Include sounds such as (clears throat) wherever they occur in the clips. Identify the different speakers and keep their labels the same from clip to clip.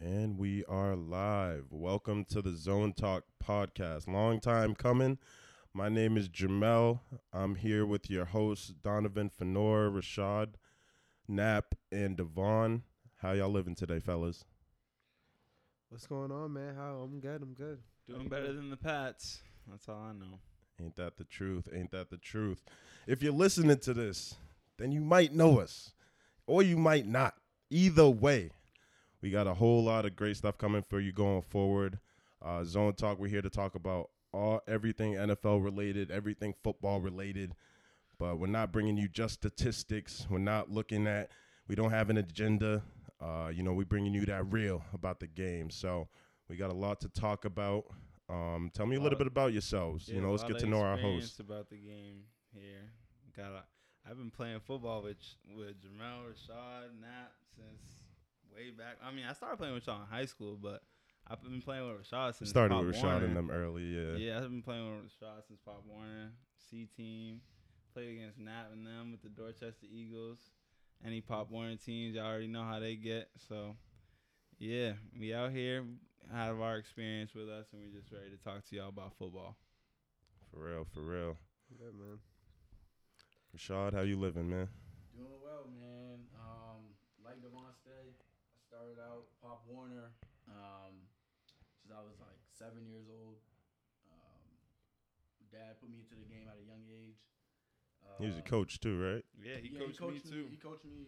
Speaker 1: And we are live. Welcome to the Zone Talk podcast. Long time coming. My name is Jamel. I'm here with your hosts, Donovan Fenor, Rashad, Knapp, and Devon. How y'all living today, fellas?
Speaker 2: What's going on, man? How I'm good. I'm good.
Speaker 3: Doing better than the Pats. That's all I know.
Speaker 1: Ain't that the truth? Ain't that the truth? If you're listening to this, then you might know us, or you might not. Either way, we got a whole lot of great stuff coming for you going forward. Uh, Zone Talk, we're here to talk about all everything NFL related, everything football related. But we're not bringing you just statistics. We're not looking at. We don't have an agenda. Uh, you know, we're bringing you that real about the game. So we got a lot to talk about. Um, tell me a little bit about yourselves. you know, let's get to know our
Speaker 3: experience
Speaker 1: host.
Speaker 3: About the game here, got. A, I've been playing football with with Jamel Rashad Nat since way back. I mean, I started playing with Rashad in high school, but I've been playing with Rashad since
Speaker 1: Started
Speaker 3: Pop
Speaker 1: with Rashad
Speaker 3: Warner.
Speaker 1: and them early, yeah.
Speaker 3: Yeah, I've been playing with Rashad since Pop Warner, C team. Played against Nat and them with the Dorchester Eagles. Any Pop Warner teams, y'all already know how they get. So, yeah, we out here, have our experience with us, and we're just ready to talk to y'all about football.
Speaker 1: For real, for real.
Speaker 2: Good, man.
Speaker 1: Rashad, how you living, man?
Speaker 4: Doing well, man. Um, like Devon said, I started out Pop Warner um, since I was like seven years old. Um, Dad put me into the game at a young age. Uh,
Speaker 1: He was a coach too, right?
Speaker 3: Yeah, he,
Speaker 4: yeah,
Speaker 3: coached, me too.
Speaker 4: He coached me.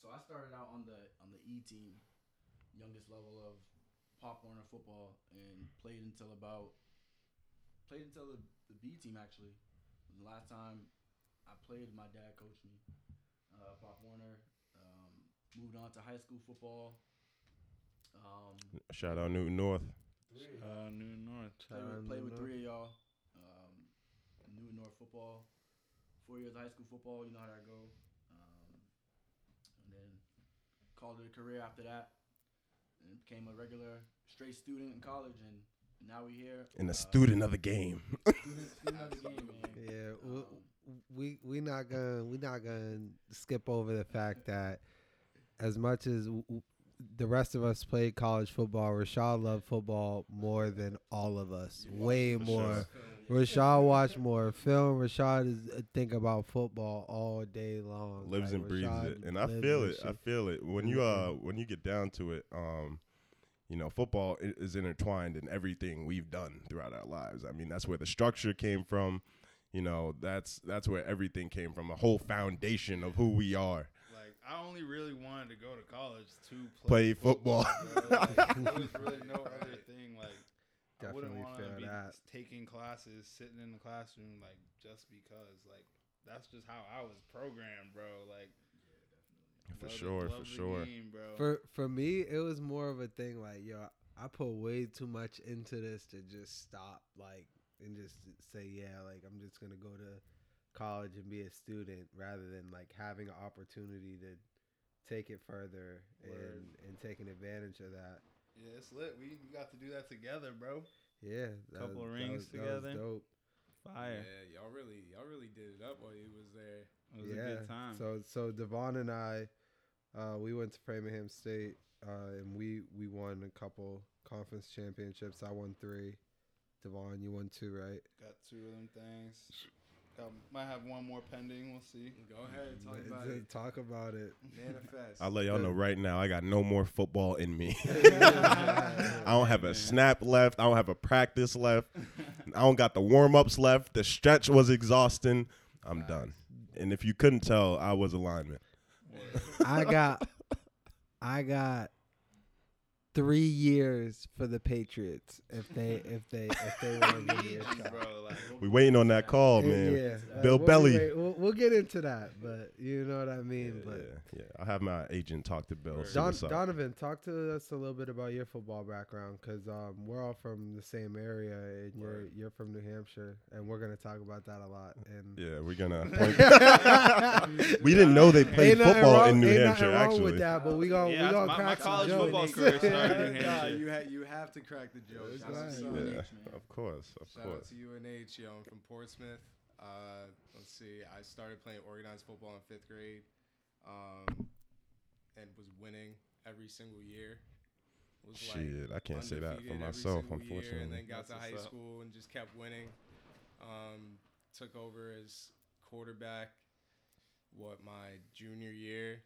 Speaker 4: So I started out on the on the E team, youngest level of Pop Warner football, and played until about played until the, the B team actually. The last time I played, my dad coached me. Uh, Pop Warner um, moved on to high school football. Um,
Speaker 1: Shout out Newton North.
Speaker 4: three,
Speaker 3: Uh, New North.
Speaker 4: play with,
Speaker 2: Shout
Speaker 4: play with three of y'all. Um, Newton North football. Four years of high school football. You know how that go. Um, and then called it a career after that. And became a regular straight student in college. And now we here.
Speaker 1: And a
Speaker 4: uh,
Speaker 1: student of the game. (laughs)
Speaker 4: Student, student of the game, (laughs) man.
Speaker 2: Yeah, we,
Speaker 4: Um,
Speaker 2: we we not gonna we not gonna skip over the fact that as much as w- the rest of us played college football, Rashad loved football more than all of us. Way more. Rashad watched more film. Rashad is uh, think about football all day long.
Speaker 1: Lives
Speaker 2: Like,
Speaker 1: and breathes
Speaker 2: Rashad
Speaker 1: it. And I feel it. I feel it. When you uh when you get down to it, um, you know, football is intertwined in everything we've done throughout our lives. I mean, that's where the structure came from. You know, that's that's where everything came from. A whole foundation of who we are.
Speaker 3: Like, I only really wanted to go to college to
Speaker 1: Play
Speaker 3: play,
Speaker 1: football.
Speaker 3: bro. Like, (laughs) there was really no (laughs) other thing. Like, I wouldn't
Speaker 2: Definitely
Speaker 3: want to be
Speaker 2: that.
Speaker 3: taking classes, sitting in the classroom, like just because. Like, that's just how I was programmed, bro. Like,
Speaker 1: For
Speaker 3: love
Speaker 1: sure, for
Speaker 3: love the
Speaker 1: sure.
Speaker 3: game, bro.
Speaker 2: For for me, it was more of a thing like, yo, I put way too much into this to just stop, like, and just say, yeah, like I'm just gonna go to college and be a student rather than like having an opportunity to take it further
Speaker 3: Word.
Speaker 2: and and taking advantage of that.
Speaker 3: yeah, it's lit. We, we got to do that together, bro.
Speaker 2: Yeah, that
Speaker 3: Couple
Speaker 2: was-
Speaker 3: of
Speaker 2: that
Speaker 3: rings
Speaker 2: was- that was
Speaker 3: together.
Speaker 2: dope.
Speaker 3: Fire.
Speaker 5: Yeah, y'all really, y'all really did it up while he was there.
Speaker 3: It was
Speaker 2: yeah.
Speaker 3: a good time.
Speaker 2: So so Devon and I, uh, we went to Framingham State, uh, and we we won a couple conference championships. I won three. Devon, you won two, right?
Speaker 3: got two of them things. Got, might have one more pending. We'll see.
Speaker 5: Go ahead, talk
Speaker 2: Let's
Speaker 5: about it.
Speaker 2: Talk about it.
Speaker 5: Manifest.
Speaker 1: I'll let y'all know right now. I got no more football in me. (laughs) I don't have a snap left. I don't have a practice left. I don't got the warm ups left. The stretch was exhausting. I'm done. And if you couldn't tell, I was a lineman.
Speaker 2: I got, I got three years for the Patriots if they if they if they (laughs) want to give me a shot.
Speaker 3: bro. Like,
Speaker 1: We waiting on that call, man.
Speaker 2: yeah.
Speaker 1: Bill
Speaker 2: we'll,
Speaker 1: Belly.
Speaker 2: wait, We'll, we'll get into that, but you know what I mean.
Speaker 1: Yeah,
Speaker 2: but
Speaker 1: yeah, yeah. I'll have my agent talk to Bill.
Speaker 2: Don. Donovan, talk to us a little bit about your football background because um, we're all from the same area, and you're
Speaker 5: Word.
Speaker 2: you're from New Hampshire, and we're gonna talk about that a lot. And
Speaker 1: yeah, we're gonna. (laughs) Point. (laughs) we didn't know they played
Speaker 2: Ain't
Speaker 1: football
Speaker 2: wrong-
Speaker 1: in New
Speaker 2: ain't
Speaker 1: Hampshire.
Speaker 2: wrong
Speaker 1: Actually,
Speaker 2: with that, but we gonna
Speaker 3: Yeah,
Speaker 2: we gonna
Speaker 3: my- my
Speaker 2: crack some
Speaker 3: college
Speaker 2: jokes.
Speaker 3: football career started
Speaker 5: Nah, you ha- you have to crack the joke.
Speaker 2: That's
Speaker 5: Shout out to
Speaker 2: right.
Speaker 5: UNH, man.
Speaker 1: of course, of
Speaker 5: Shout out
Speaker 1: course.
Speaker 5: to UNH. Yo, I'm from Portsmouth. Uh, let's see. I started playing organized football in fifth grade, um, and was winning every single year. Was like
Speaker 1: Shit, I can't say that for
Speaker 5: every
Speaker 1: myself,
Speaker 5: single year,
Speaker 1: unfortunately.
Speaker 5: and then got
Speaker 3: That's
Speaker 5: to
Speaker 3: what's
Speaker 5: high
Speaker 3: up.
Speaker 5: school and just kept winning. Um, took over as quarterback. What my junior year,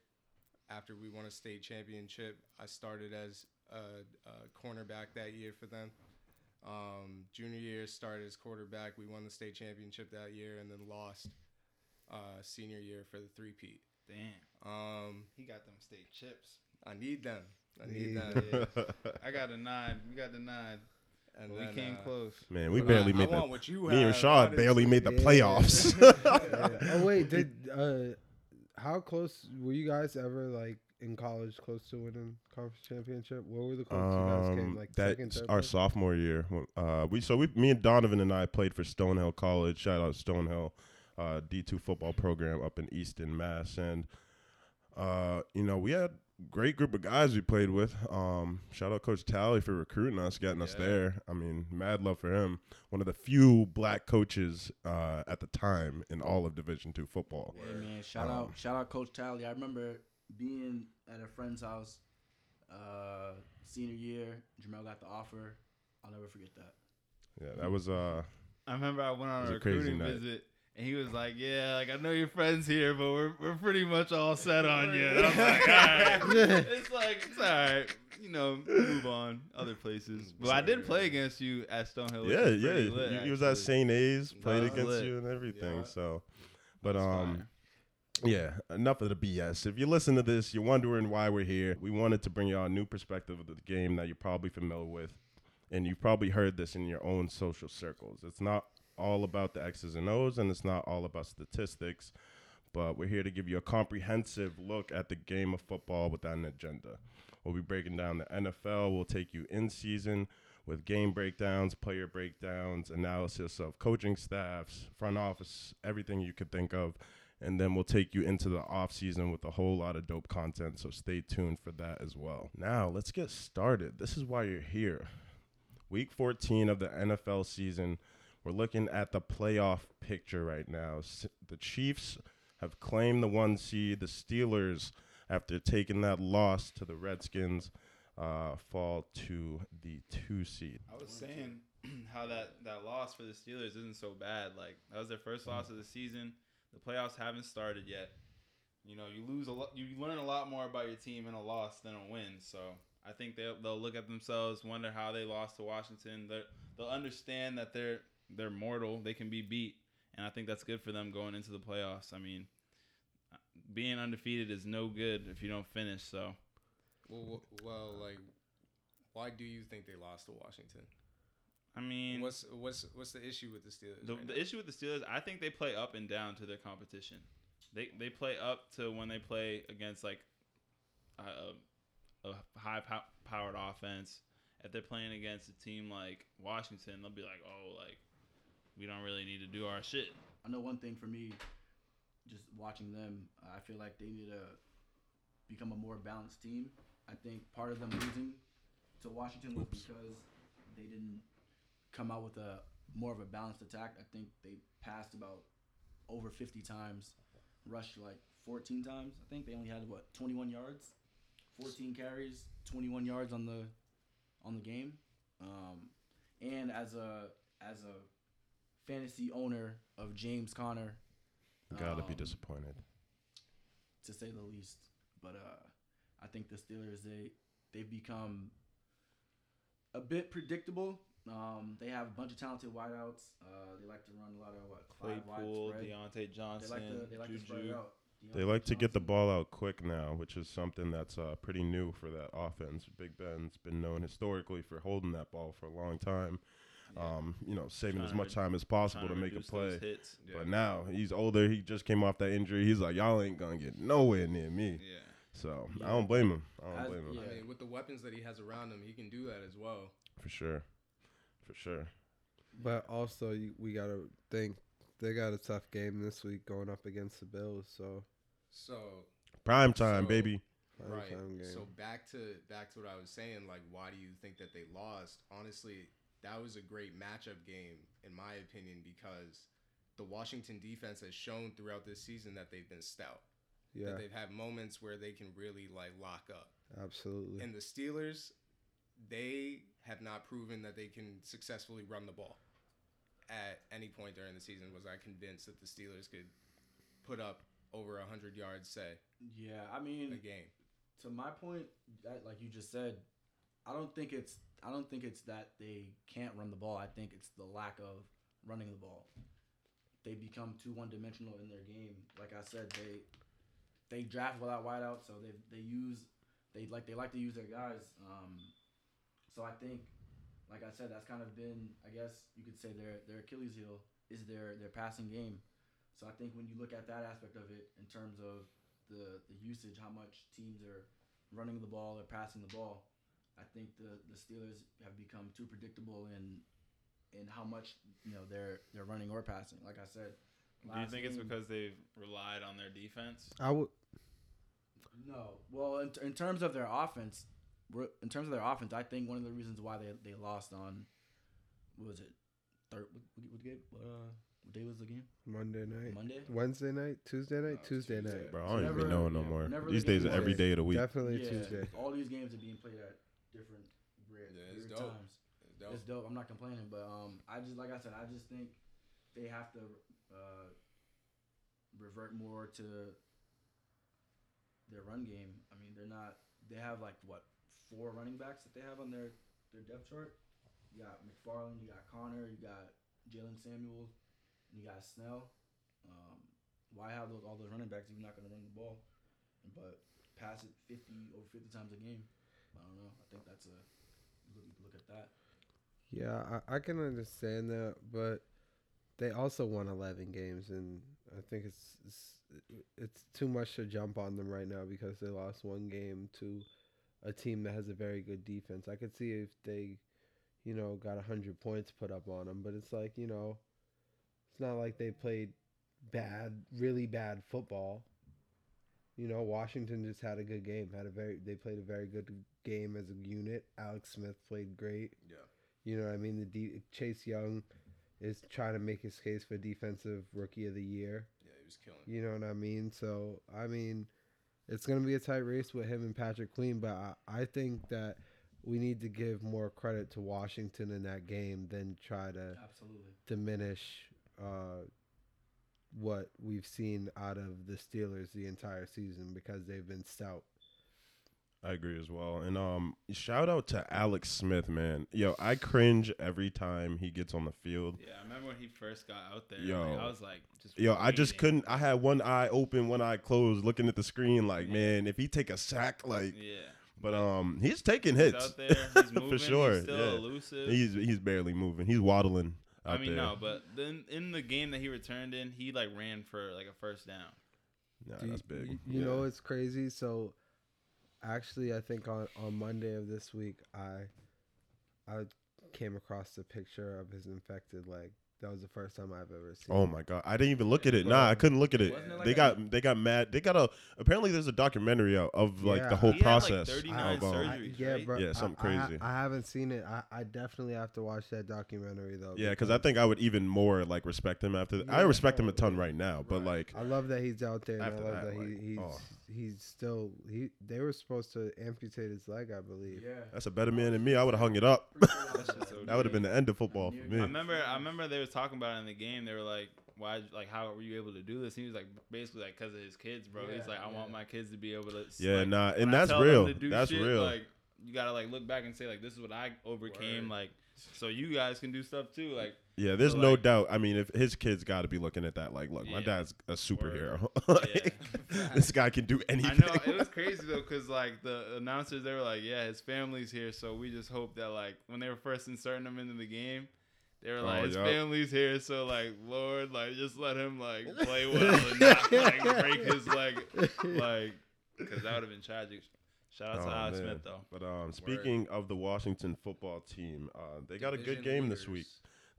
Speaker 5: after we won a state championship, I started as a, a cornerback that year for them. Um, junior year started as quarterback. We won the state championship that year, and then lost uh, senior year for the three peat.
Speaker 3: Damn,
Speaker 5: Um,
Speaker 3: he got them state chips.
Speaker 5: I need them. I need
Speaker 2: Yeah.
Speaker 5: them.
Speaker 3: I got a nine. We got the nine.
Speaker 5: And
Speaker 3: But
Speaker 5: then,
Speaker 3: we came
Speaker 5: uh,
Speaker 3: close.
Speaker 1: Man, we
Speaker 5: but
Speaker 1: barely
Speaker 5: I,
Speaker 1: made
Speaker 5: I
Speaker 1: the.
Speaker 5: want what you
Speaker 1: Me and
Speaker 5: have,
Speaker 1: Rashad barely made the
Speaker 2: Yeah.
Speaker 1: playoffs.
Speaker 2: Yeah. (laughs) Oh wait, did uh, how close were you guys ever like in college, close to winning conference championship? What were the closest you guys came?
Speaker 1: Um,
Speaker 2: Like second,
Speaker 1: that's
Speaker 2: third.
Speaker 1: our
Speaker 2: place?
Speaker 1: sophomore year. Uh, we so we, me and Donovan and I played for Stonehill College. Shout out Stonehill, uh, D two football program up in Easton, Mass. And uh, you know we had great group of guys we played with. Um, shout out Coach Tally for recruiting us, getting us there. I mean, mad love for him. One of the few black coaches uh, at the time in all of Division two football.
Speaker 4: Hey man, shout
Speaker 1: Um,
Speaker 4: out, shout out, Coach Tally. I remember being at a friend's house, uh, senior year. Jamel got the offer. I'll never forget that.
Speaker 1: Yeah, that was uh,
Speaker 3: I remember I went on
Speaker 1: It
Speaker 3: a
Speaker 1: was a crazy
Speaker 3: recruiting
Speaker 1: night.
Speaker 3: visit, and he was like, "Yeah, like I know your friends here, but we're we're pretty much all set on you." And I was like, (laughs) "All right." it's like it's all right, you know, move on other places. But I did play against you at Stonehill.
Speaker 1: yeah, yeah.
Speaker 3: lit,
Speaker 1: he, he was at. St. A's, played against
Speaker 3: lit.
Speaker 1: you and everything.
Speaker 5: Yeah.
Speaker 1: So, but
Speaker 3: That's
Speaker 1: um.
Speaker 3: fire.
Speaker 1: Yeah, enough of the BS. If you listen to this, you're wondering why we're here. We wanted to bring y'all a new perspective of the game that you're probably familiar with, and you've probably heard this in your own social circles. It's not all about the X's and O's, and it's not all about statistics, but we're here to give you a comprehensive look at the game of football without an agenda. We'll be breaking down the NFL. We'll take you in season with game breakdowns, player breakdowns, analysis of coaching staffs, front office, everything you could think of and then we'll take you into the off season with a whole lot of dope content. So stay tuned for that as well. Now let's get started. This is why you're here. Week 14 of the NFL season. We're looking at the playoff picture right now. The Chiefs have claimed the one seed. The Steelers, after taking that loss to the Redskins, uh, fall to the two seed.
Speaker 3: I was saying (clears throat) how that that loss for the Steelers isn't so bad. Like that was their first loss of the season. The playoffs haven't started yet. You know, you lose a lot. You learn a lot more about your team in a loss than a win. So I think they'll they'll look at themselves, wonder how they lost to Washington. They they'll understand that they're they're mortal. They can be beat, and I think that's good for them going into the playoffs. I mean, being undefeated is no good if you don't finish. So
Speaker 5: Well, well, like, why do you think they lost to Washington?
Speaker 3: I mean,
Speaker 5: What's what's what's the issue with the Steelers?
Speaker 3: The,
Speaker 5: right
Speaker 3: the issue with the Steelers, I think they play up and down to their competition. They they play up to when they play against like a, a high pow- powered offense. If they're playing against a team like Washington, they'll be like, oh, like we don't really need to do our shit.
Speaker 4: I know one thing for me, just watching them, I feel like they need to become a more balanced team. I think part of them losing to Washington was because they didn't come out with a more of a balanced attack. I think they passed about over 50 times, rushed like 14 times. I think they only had what 21 yards, 14 carries, 21 yards on the on the game. Um, and as a as a fantasy owner of James Conner,
Speaker 1: Gotta be
Speaker 4: um,
Speaker 1: disappointed.
Speaker 4: to say the least. But uh, I think the Steelers they they've become a bit predictable. Um, they have a bunch of talented wideouts. Uh, they like to run a lot of what Clyde
Speaker 3: Claypool,
Speaker 4: White spread.
Speaker 3: Diontae
Speaker 4: They
Speaker 3: Johnson,
Speaker 4: like to they like to spread
Speaker 3: Juju.
Speaker 4: it out.
Speaker 1: They
Speaker 4: Diontae
Speaker 1: like to get the ball out quick now, which is something that's uh, pretty new for that offense. Big Ben's been known historically for holding that ball for a long time. Um, you know, saving as
Speaker 3: Trying to
Speaker 1: much time as possible
Speaker 3: Trying
Speaker 1: to make a play.
Speaker 3: Hits.
Speaker 1: But now he's older. He just came off that injury. He's like, y'all ain't gonna get nowhere near me.
Speaker 3: Yeah.
Speaker 1: So I don't blame him. I don't
Speaker 4: As-
Speaker 1: blame him
Speaker 4: yeah.
Speaker 5: I mean, with the weapons that he has around him, he can do that as well.
Speaker 1: for sure, for sure.
Speaker 2: But also, you, we gotta think they got a tough game this week going up against the Bills. So
Speaker 5: So
Speaker 1: Prime time,
Speaker 5: So-
Speaker 1: baby.
Speaker 2: prime
Speaker 5: right.
Speaker 2: time game.
Speaker 5: So back to back to what I was saying. Like, why do you think that they lost? Honestly, that was a great matchup game in my opinion because the Washington defense has shown throughout this season that they've been stout.
Speaker 2: yeah,
Speaker 5: That they've had moments where they can really like lock up.
Speaker 2: absolutely.
Speaker 5: And the Steelers, they have not proven that they can successfully run the ball at any point during the season. Was I convinced that the Steelers could put up over hundred yards, say,
Speaker 4: Yeah, I mean, the
Speaker 5: game?
Speaker 4: to my point, that like you just said, I don't think it's I don't think it's that they can't run the ball. I think it's the lack of running the ball. They become too one dimensional in their game. Like I said, they they draft without wideouts, so they they use they like they like to use their guys. Um, so I think, like I said, that's kind of been I guess you could say their their Achilles heel is their their passing game. So I think when you look at that aspect of it in terms of the the usage, how much teams are running the ball or passing the ball, I think the the Steelers have become too predictable in in how much you know they're they're running or passing. Like I said,
Speaker 3: Do you
Speaker 4: last
Speaker 3: think it's because they've relied on their defense?
Speaker 2: I would.
Speaker 4: No. Well, in, in terms of their offense, we're- in terms of their offense, I think one of the reasons why they, they lost on, what was it, third, what, what, what game, uh, what day was the game?
Speaker 2: Monday night,
Speaker 4: Monday.
Speaker 2: Wednesday night, Tuesday night,
Speaker 5: No, it's
Speaker 2: Tuesday
Speaker 5: Tuesday.
Speaker 2: night.
Speaker 1: Bro, I don't
Speaker 4: Whenever-
Speaker 1: even know no more. These
Speaker 4: the
Speaker 1: days
Speaker 4: game
Speaker 1: are every
Speaker 4: was.
Speaker 1: day of the week.
Speaker 2: Definitely
Speaker 4: yeah,
Speaker 2: Tuesday.
Speaker 4: All these games are being played at different weird,
Speaker 5: Yeah, it's dope.
Speaker 4: times.
Speaker 5: It's dope.
Speaker 4: It's dope. I'm not complaining, but um, I just like I said, I just think they have to uh, revert more to their run game. I mean, they're not. They have like what four running backs that they have on their their depth chart. You got McFarland, you got Conner, you got Jaylen Samuels, and you got Snell. Um, why have those, all those running backs if you're not going to run the ball? But pass it 50 over 50 times a game. I don't know. I think that's a look, look at that.
Speaker 2: Yeah, I, I can understand that, but they also won 11 games, and I think it's, it's it's too much to jump on them right now because they lost one game to a team that has a very good defense. I could see if they, you know, got 100 points put up on them, but it's like, you know, it's not like they played bad, really bad football. You know, Washington just had a good game. Had a very they played a very good game as a unit. Alex Smith played great.
Speaker 5: Yeah.
Speaker 2: You know what I mean? The D- Chase Young is trying to make his case for defensive rookie of the year.
Speaker 5: Yeah, he was killing.
Speaker 2: You know what I mean? So I mean, it's gonna be a tight race with him and Patrick Queen, but I, I think that we need to give more credit to Washington in that game than try to
Speaker 4: Absolutely.
Speaker 2: diminish uh, what we've seen out of the Steelers the entire season because they've been stout.
Speaker 1: I agree as well. And um, shout out to Alex Smith, man. Yo, I cringe every time he gets on the field.
Speaker 3: Yeah, I remember when he first got out there.
Speaker 1: Yo.
Speaker 3: like, I was like, just
Speaker 1: Yo, I just couldn't. I had one eye open, one eye closed, looking at the screen. Like, man, if he take a sack, like,
Speaker 3: Yeah,
Speaker 1: but um, he's taking
Speaker 3: he's
Speaker 1: hits
Speaker 3: out there. He's (laughs) moving.
Speaker 1: for sure.
Speaker 3: He's still
Speaker 1: yeah,
Speaker 3: elusive.
Speaker 1: he's he's barely moving. He's waddling out
Speaker 3: I mean,
Speaker 1: there.
Speaker 3: no, but then in the game that he returned in, he like ran for like a first down.
Speaker 1: Nah,
Speaker 2: Do
Speaker 1: that's big.
Speaker 2: You, you
Speaker 1: Yeah.
Speaker 2: know it's crazy. So, actually, I think on on Monday of this week, I I came across a picture of his infected leg. That was the first time I've ever seen.
Speaker 1: Oh my god, I didn't even look at it. Nah, I
Speaker 2: um,
Speaker 1: couldn't look at it.
Speaker 4: Wasn't it like
Speaker 1: they
Speaker 4: a-
Speaker 1: got they got mad. They got a apparently there's a documentary out of like
Speaker 2: Yeah.
Speaker 1: the whole
Speaker 3: He had, like,
Speaker 1: process.
Speaker 3: 39
Speaker 1: of, um,
Speaker 3: surgeries.
Speaker 2: I- yeah,
Speaker 3: right?
Speaker 2: bro.
Speaker 1: Yeah, something
Speaker 2: I- I
Speaker 1: crazy.
Speaker 2: I, haven't seen it. I, I definitely have to watch that documentary though.
Speaker 1: yeah, because I think I would even more like respect him after. I
Speaker 2: Yeah.
Speaker 1: respect him a ton right now, but
Speaker 4: Right.
Speaker 1: like
Speaker 2: I love that he's out there. And I
Speaker 1: After
Speaker 2: love
Speaker 1: that,
Speaker 2: that, he,
Speaker 1: like,
Speaker 2: he's
Speaker 1: oh.
Speaker 2: He's still he. They were supposed to amputate his leg, I believe.
Speaker 4: Yeah.
Speaker 1: that's a better man than me. I would have hung it up. (laughs)
Speaker 3: That's (laughs) just so
Speaker 1: that would have been the end of football for me.
Speaker 3: I
Speaker 1: me.
Speaker 3: remember, I remember they was talking about it in the game. They were like, "Why? Like, how were you able to do this?" He was like, basically, like, because of his kids, bro. He's like, "I want my kids to be able to."
Speaker 1: Yeah,
Speaker 3: like,
Speaker 1: nah, and that's real. That's
Speaker 3: shit,
Speaker 1: real.
Speaker 3: Like, you gotta like look back and say like, "This is what I overcame."
Speaker 4: Word.
Speaker 3: Like, so you guys can do stuff too. Like,
Speaker 1: Yeah, there's
Speaker 3: So,
Speaker 1: no
Speaker 3: like-
Speaker 1: doubt. I mean, if his kids got to be looking at that, like, look, my dad's a superhero. (laughs)
Speaker 3: Yeah.
Speaker 1: like, (laughs) this guy can do
Speaker 3: I
Speaker 1: anything.
Speaker 3: know it was crazy though, cause like the announcers, they were like, "Yeah, his family's here," so we just hope that like when they were first inserting him into the game, they were like,
Speaker 1: Oh,
Speaker 3: "His
Speaker 1: yup.
Speaker 3: family's here," so like, Lord, like just let him like (laughs) play well and not like break his leg, like, cause that would have been tragic. Shout out to
Speaker 1: Oh,
Speaker 3: Alex. Smith though.
Speaker 1: But um, speaking of the Washington football team, uh, they got a good
Speaker 5: Division
Speaker 1: game this week.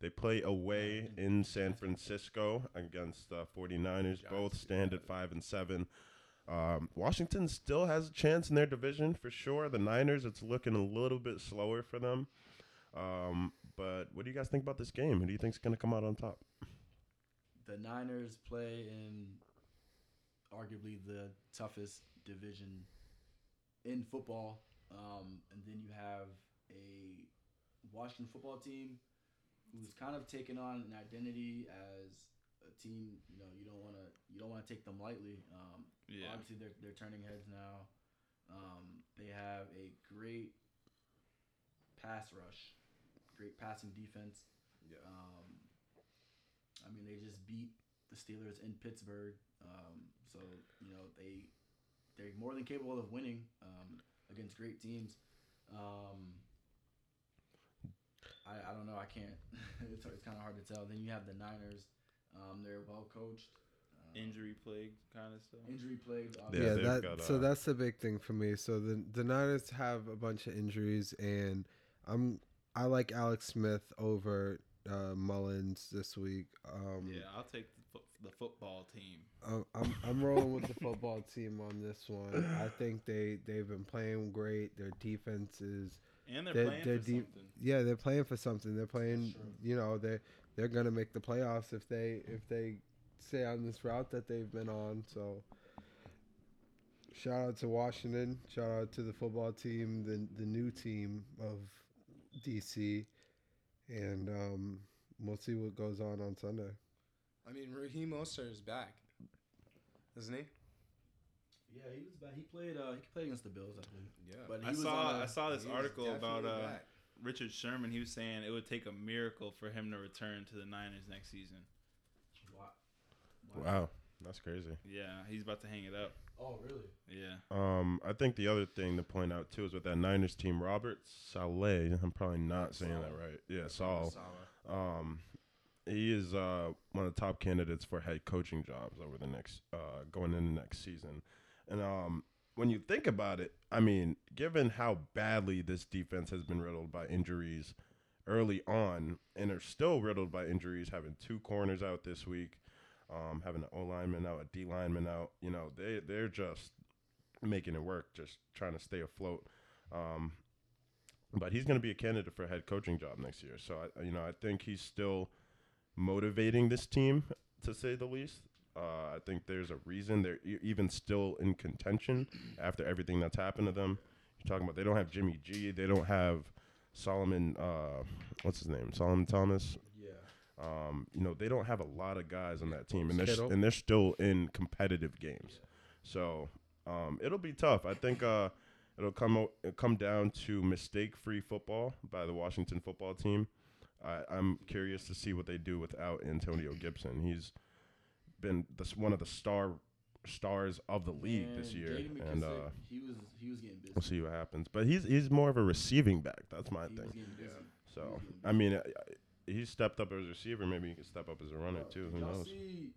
Speaker 1: They play away in San Francisco against the 49ers. Both stand at five and seven. Um, Washington still has a chance in their division for sure. The Niners, it's looking a little bit slower for them. Um, but what do you guys think about this game? Who do you think's going to come out on top?
Speaker 4: The Niners play in arguably the toughest division in football, um, and then you have a Washington football team, who's kind of taken on an identity as a team. You know, you don't want to you don't want to take them lightly. Um,
Speaker 3: Yeah.
Speaker 4: Obviously, they're they're turning heads now. Um, they have a great pass rush, great passing defense.
Speaker 5: Yeah.
Speaker 4: Um, I mean, they just beat the Steelers in Pittsburgh, um, so you know they they're more than capable of winning um, against great teams. Um, I, I don't know. I can't. (laughs) it's it's kind of hard to tell. Then you have the Niners. Um, they're well coached. Um,
Speaker 3: Injury plagued kind of stuff.
Speaker 4: injury plagued.
Speaker 1: Yeah,
Speaker 2: Yeah, that
Speaker 1: got,
Speaker 2: so
Speaker 1: uh,
Speaker 2: that's the big thing for me. So the the Niners have a bunch of injuries, and I'm I like Alex Smith over uh, Mullens this week. Um,
Speaker 3: Yeah, I'll take the, fo- the football team.
Speaker 2: I'm, I'm I'm rolling with the football team on this one. I think they they've been playing great. Their defense is
Speaker 3: And they're,
Speaker 2: They're-
Speaker 3: playing
Speaker 2: they're
Speaker 3: for
Speaker 2: deep-
Speaker 3: something.
Speaker 2: yeah they're playing for something. They're playing you know they they're gonna make the playoffs if they if they stay on this route that they've been on. So shout out to Washington. Shout out to the football team, the the new team of DC, and um, we'll see what goes on on Sunday.
Speaker 5: I mean, Raheem Mostert is back, isn't he?
Speaker 4: Yeah, he was bad. He played. Uh, he played against the Bills, I believe.
Speaker 5: Yeah.
Speaker 4: But he
Speaker 3: I
Speaker 4: was
Speaker 3: saw
Speaker 4: on a-
Speaker 3: I saw this article about uh,
Speaker 5: back.
Speaker 3: Richard Sherman. He was saying it would take a miracle for him to return to the Niners next season.
Speaker 4: Wow.
Speaker 1: Wow, that's crazy.
Speaker 3: Yeah, he's about to hang it up.
Speaker 4: Oh, really?
Speaker 3: Yeah.
Speaker 1: Um, I think the other thing to point out too is with that Niners team, Robert Saleh. I'm probably not saying that right. Yeah, Saul.
Speaker 5: Salah.
Speaker 1: Um, he is uh, one of the top candidates for head coaching jobs over the next uh, going into next season. And um, when you think about it, I mean, given how badly this defense has been riddled by injuries early on, and are still riddled by injuries, having two corners out this week, um, having an O lineman out, a D lineman out, you know, they they're just making it work, just trying to stay afloat. Um, but he's going to be a candidate for a head coaching job next year. So I, you know, I think he's still motivating this team to say the least. Uh, I think there's a reason they're e- even still in contention after everything that's happened to them. You're talking about they don't have Jimmy G, they don't have Solomon. Uh, what's his name? Solomon Thomas.
Speaker 4: Yeah.
Speaker 1: Um, you know, they don't have a lot of guys on that team, and they're and they're still in competitive games. So um, it'll be tough. I think uh, it'll come o- it'll come down to mistake-free football by the Washington football team. I, I'm curious to see what they do without Antonio Gibson. He's been the, s- one of the star stars of the league this year, and uh,
Speaker 4: he was he was getting busy.
Speaker 1: we'll see what happens. But he's he's more of a receiving back. That's my
Speaker 4: he was
Speaker 1: thing.
Speaker 4: getting busy.
Speaker 1: So
Speaker 4: was getting
Speaker 1: I mean, uh, he stepped up as a receiver. Maybe he can step up as a runner
Speaker 4: Bro,
Speaker 1: too. Who
Speaker 4: y'all
Speaker 1: knows?
Speaker 4: see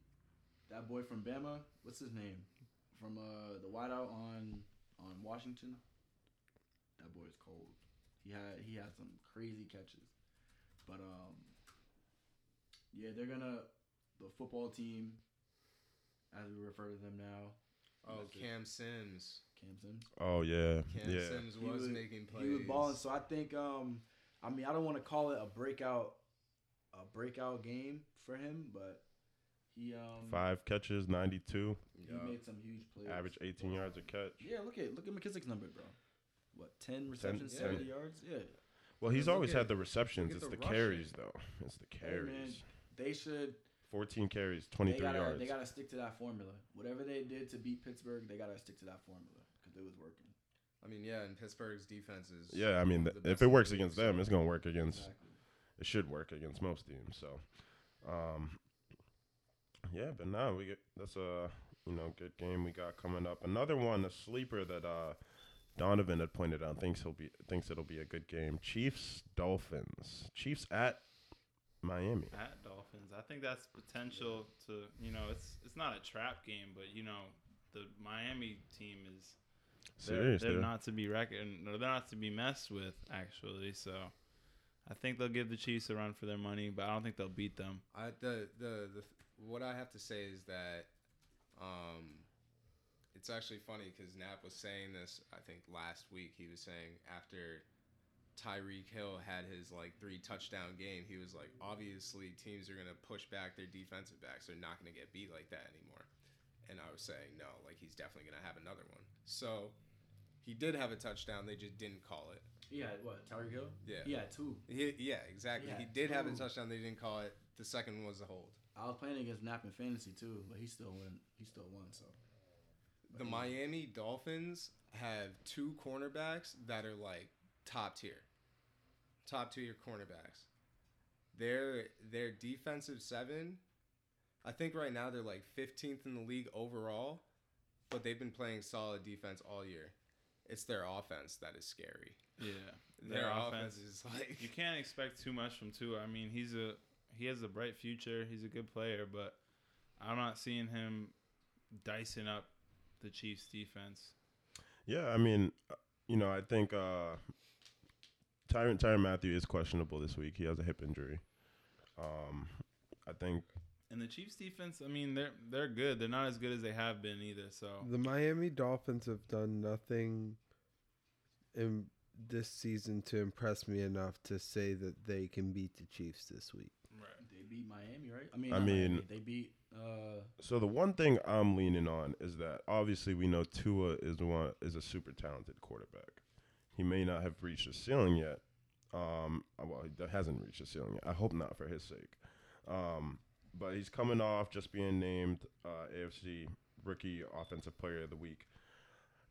Speaker 4: that boy from Bama? What's his name? From uh, the wideout on on Washington. That boy's cold. He had he had some crazy catches, but um, yeah, they're gonna the football team, as we refer to them now,
Speaker 5: Oh,
Speaker 4: That's.
Speaker 5: Cam Sims.
Speaker 4: Cam Sims.
Speaker 1: Oh yeah,
Speaker 5: Cam
Speaker 1: yeah.
Speaker 5: Sims
Speaker 4: He
Speaker 5: was
Speaker 4: was-
Speaker 5: making plays.
Speaker 4: He was balling. So I think um, I mean I don't want to call it a breakout, a breakout game for him, but he um
Speaker 1: Five catches, ninety-two,
Speaker 4: he
Speaker 5: Yeah.
Speaker 4: made some huge plays.
Speaker 1: average eighteen yards a catch.
Speaker 4: Yeah, look at look at McKissic's number, bro. What ten receptions,
Speaker 5: yeah.
Speaker 4: seventy yards? Yeah.
Speaker 1: Well, he's always
Speaker 5: at-
Speaker 1: had the receptions. It's the,
Speaker 5: the
Speaker 1: carries though. It's the
Speaker 4: Hey, man,
Speaker 1: carries.
Speaker 4: they should.
Speaker 1: Fourteen carries,
Speaker 4: They
Speaker 1: twenty-three
Speaker 4: gotta,
Speaker 1: yards.
Speaker 4: they gotta stick to that formula. Whatever they did to beat Pittsburgh, they gotta stick to that formula because it was working.
Speaker 5: I mean, yeah, and Pittsburgh's defense is.
Speaker 1: yeah, I mean,
Speaker 5: the
Speaker 1: th- if it works against them, it's gonna work against.
Speaker 4: Exactly.
Speaker 1: It should work against most teams. So, um, yeah, but now we get that's a you know good game we got coming up. Another one, a sleeper that uh Donovan had pointed out thinks he'll be thinks it'll be a good game. Chiefs Dolphins. Chiefs at Miami.
Speaker 3: At Dolphins, I think that's potential to you know it's it's not a trap game, but you know the Miami team is they're,
Speaker 1: Serious,
Speaker 3: they're
Speaker 1: they're-
Speaker 3: not to be reckoned, or they're not to be messed with actually. So I think they'll give the Chiefs a run for their money, but I don't think they'll beat them.
Speaker 5: I the the the what I have to say is that, um, it's actually funny because Knapp was saying this. I think last week he was saying after Tyreek Hill had his like three touchdown game, he was like, obviously teams are gonna push back their defensive backs. They're not gonna get beat like that anymore. And I was saying no, like he's definitely gonna have another one. So He did have a touchdown. They just didn't call it.
Speaker 4: Yeah, what? Tyreek Hill.
Speaker 5: Yeah.
Speaker 4: yeah, two.
Speaker 5: He, yeah, exactly.
Speaker 4: Yeah,
Speaker 5: he did have a touchdown. They didn't call it. The second one was a hold.
Speaker 4: I was playing against Knapp in fantasy too, but he still won. He still won. So
Speaker 5: The Miami Dolphins have two cornerbacks that are like top tier, top tier cornerbacks. Their their defensive seven, I think right now they're like 15th in the league overall, but they've been playing solid defense all year. It's their offense that is scary.
Speaker 3: Yeah, (laughs)
Speaker 5: Their, offense, is like
Speaker 3: You can't expect too much from Tua. I mean, he's a he has a bright future. He's a good player, but I'm not seeing him dicing up the Chiefs defense.
Speaker 1: Yeah, I mean, uh, you know, I think uh, Tyrann Tyrann Mathieu is questionable this week. He has a hip injury. Um, I think
Speaker 3: And the Chiefs defense, I mean, they're they're good. They're not as good as they have been either. So
Speaker 2: The Miami Dolphins have done nothing in this season to impress me enough to say that they can beat the Chiefs this week.
Speaker 3: right.
Speaker 4: they beat Miami, right? I mean,
Speaker 1: I mean-
Speaker 4: Miami, they beat. Uh,
Speaker 1: so. The one thing I'm leaning on is that obviously we know Tua is one is a super talented quarterback. He may not have reached the ceiling yet. Um, well, he hasn't reached the ceiling yet. I hope not for his sake. Um, but he's coming off just being named uh, AFC Rookie Offensive Player of the Week.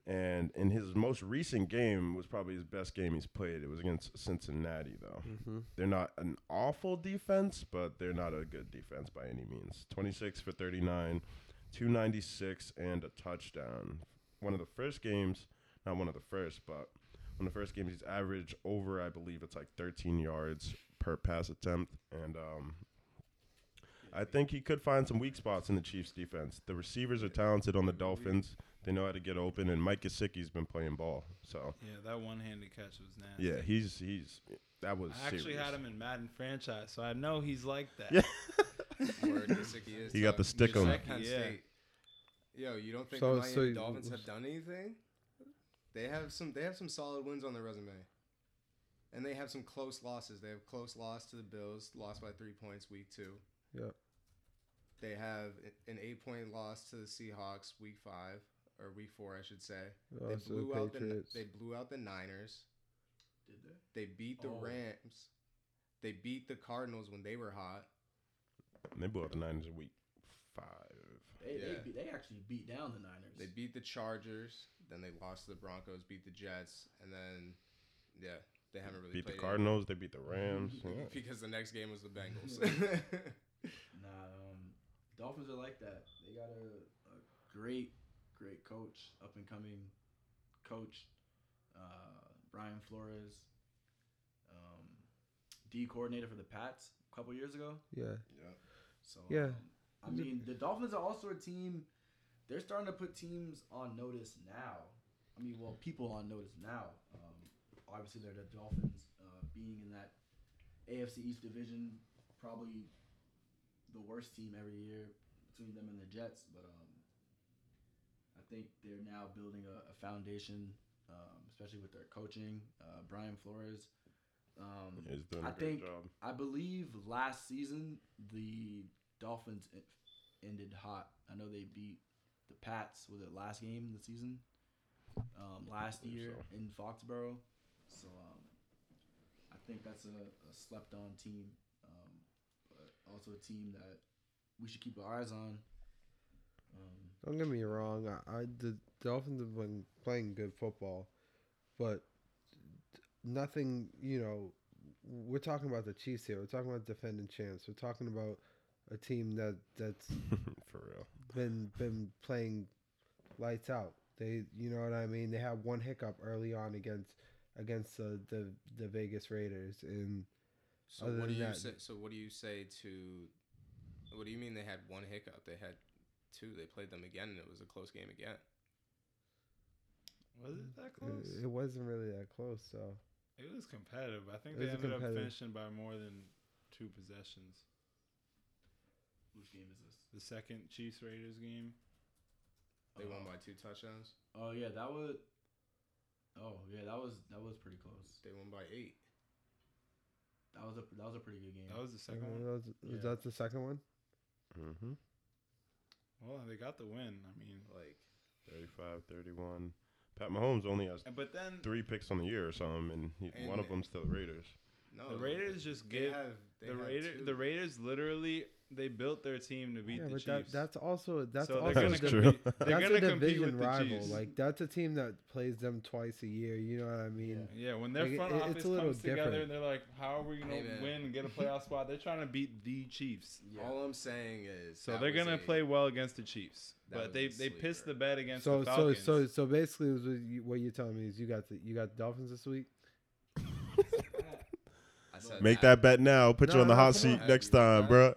Speaker 1: And in his most recent game was probably his best game he's played. It was against Cincinnati, though.
Speaker 2: Mm-hmm.
Speaker 1: They're not an awful defense, but they're not a good defense by any means. 26 for 39, 296, and a touchdown. One of the first games, not one of the first, but one of the first game, he's averaged over, I believe it's like 13 yards per pass attempt. And um, I think he could find some weak spots in the Chiefs defense. The receivers are talented on the Dolphins. They know how to get open, and Mike Gesicki's been playing ball. So
Speaker 3: Yeah, that one-handed catch was nasty.
Speaker 1: yeah, he's he's that was.
Speaker 3: I actually
Speaker 1: serious.
Speaker 3: had him in Madden franchise, so I know he's like that.
Speaker 1: Yeah. (laughs)
Speaker 5: Word Gesicki is
Speaker 1: He got the stick on him.
Speaker 3: Yeah.
Speaker 5: Yo, you don't think
Speaker 2: So-
Speaker 5: the Miami
Speaker 2: so you-
Speaker 5: Dolphins have done anything? They have some. They have some solid wins on their resume, and they have some close losses. They have close loss to the Bills, lost by three points week two.
Speaker 2: Yep.
Speaker 5: They have an eight point loss to the Seahawks week five or week four, I should say. They
Speaker 2: Also
Speaker 5: blew out the they blew out the Niners.
Speaker 4: did they?
Speaker 5: They beat the
Speaker 4: Oh.
Speaker 5: Rams. They beat the Cardinals when they were hot.
Speaker 1: And they blew out the Niners in week five.
Speaker 4: They,
Speaker 5: Yeah.
Speaker 4: they, they actually beat down the Niners.
Speaker 5: They beat the Chargers, then they lost to the Broncos, beat the Jets, and then yeah, they haven't really
Speaker 1: Beat the
Speaker 5: played
Speaker 1: Cardinals. They beat the Rams. (laughs) Yeah.
Speaker 5: because the next game was the Bengals.
Speaker 4: Nah, um, Dolphins are like that. They got a, a great, great coach, up and coming coach, uh, Brian Flores, um, D coordinator for the Pats a couple years ago.
Speaker 2: Yeah.
Speaker 4: So
Speaker 2: Yeah.
Speaker 4: um, I mean, the Dolphins are also a team. They're starting to put teams on notice now. I mean, well, people on notice now. Um, obviously, they're the Dolphins uh, being in that AFC East division, probably the worst team every year between them and the Jets. But um, I think they're now building a, a foundation, um, especially with their coaching. Uh, Brian Flores. Um,
Speaker 1: He's doing a
Speaker 4: I
Speaker 1: great
Speaker 4: think-
Speaker 1: job.
Speaker 4: I believe last season the Dolphins ended hot. I know they beat the Pats. Was it last game of the season? Um, last year
Speaker 1: so.
Speaker 4: in Foxborough. So um, I think that's a, a slept-on team, um, but also a team that we should keep our eyes on. Um,
Speaker 2: Don't get me wrong. I, I the Dolphins have been playing good football, but nothing. You know, we're talking about the Chiefs here. We're talking about defending champs. We're talking about a team that that's (laughs)
Speaker 1: For real.
Speaker 2: been been playing lights out. They, you know what I mean. They had one hiccup early on against against the the, the Vegas Raiders, and
Speaker 5: so what do you
Speaker 2: that-
Speaker 5: say? So what do you say to? What do you mean they had one hiccup? They had two. They played them again, and it was a close game again.
Speaker 3: Was it that close?
Speaker 2: it wasn't really that close. So
Speaker 3: It was competitive. I think
Speaker 2: It
Speaker 3: they ended up finishing by more than two possessions.
Speaker 4: Which game is this?
Speaker 3: The second Chiefs Raiders game.
Speaker 5: They won
Speaker 4: Uh,
Speaker 5: by two touchdowns.
Speaker 4: Oh yeah, that was. Oh yeah, that was that was pretty close.
Speaker 5: They won by eight.
Speaker 4: That was a that was a pretty good game.
Speaker 3: That was the second one.
Speaker 2: was, was
Speaker 4: Yeah.
Speaker 2: that the second one?
Speaker 1: Mm-hmm.
Speaker 3: Well, they got the win. I mean,
Speaker 5: Like
Speaker 1: 35, 31. Pat Mahomes only has
Speaker 3: But then
Speaker 1: three picks on the year or something, and, he,
Speaker 5: And-
Speaker 1: one of them's to the Raiders.
Speaker 5: No,
Speaker 3: the Raiders just
Speaker 5: they
Speaker 3: give
Speaker 5: have they
Speaker 3: the
Speaker 5: have
Speaker 3: Raiders.
Speaker 5: two.
Speaker 3: The Raiders literally they built their team to beat
Speaker 2: Yeah,
Speaker 3: the
Speaker 2: but
Speaker 3: Chiefs.
Speaker 2: that, that's also that's
Speaker 3: so
Speaker 2: also
Speaker 1: That's true.
Speaker 3: compete. They're
Speaker 2: that's
Speaker 3: gonna
Speaker 2: a
Speaker 3: compete
Speaker 2: division
Speaker 3: with the
Speaker 2: rival.
Speaker 3: Chiefs.
Speaker 2: Like that's a team that plays them twice a year. You know what I mean?
Speaker 3: Yeah, when their
Speaker 2: Like,
Speaker 3: front
Speaker 2: it- it's
Speaker 3: office
Speaker 2: a little
Speaker 3: comes together
Speaker 2: different.
Speaker 3: and they're like, "How are we gonna
Speaker 5: Hey,
Speaker 3: win and get a playoff spot?" They're trying to beat the Chiefs.
Speaker 4: Yeah.
Speaker 5: All I'm saying is
Speaker 3: So they're gonna
Speaker 5: a-
Speaker 3: play well against the Chiefs, but they
Speaker 5: a
Speaker 3: they pissed the bet against
Speaker 2: So
Speaker 3: the
Speaker 2: so
Speaker 3: Falcons.
Speaker 2: so so basically, is what, you, what you're telling me is you got the you got the Dolphins this week. (laughs)
Speaker 1: Make that bet now. Put you on the hot seat next time,
Speaker 5: right. (laughs)
Speaker 1: bro.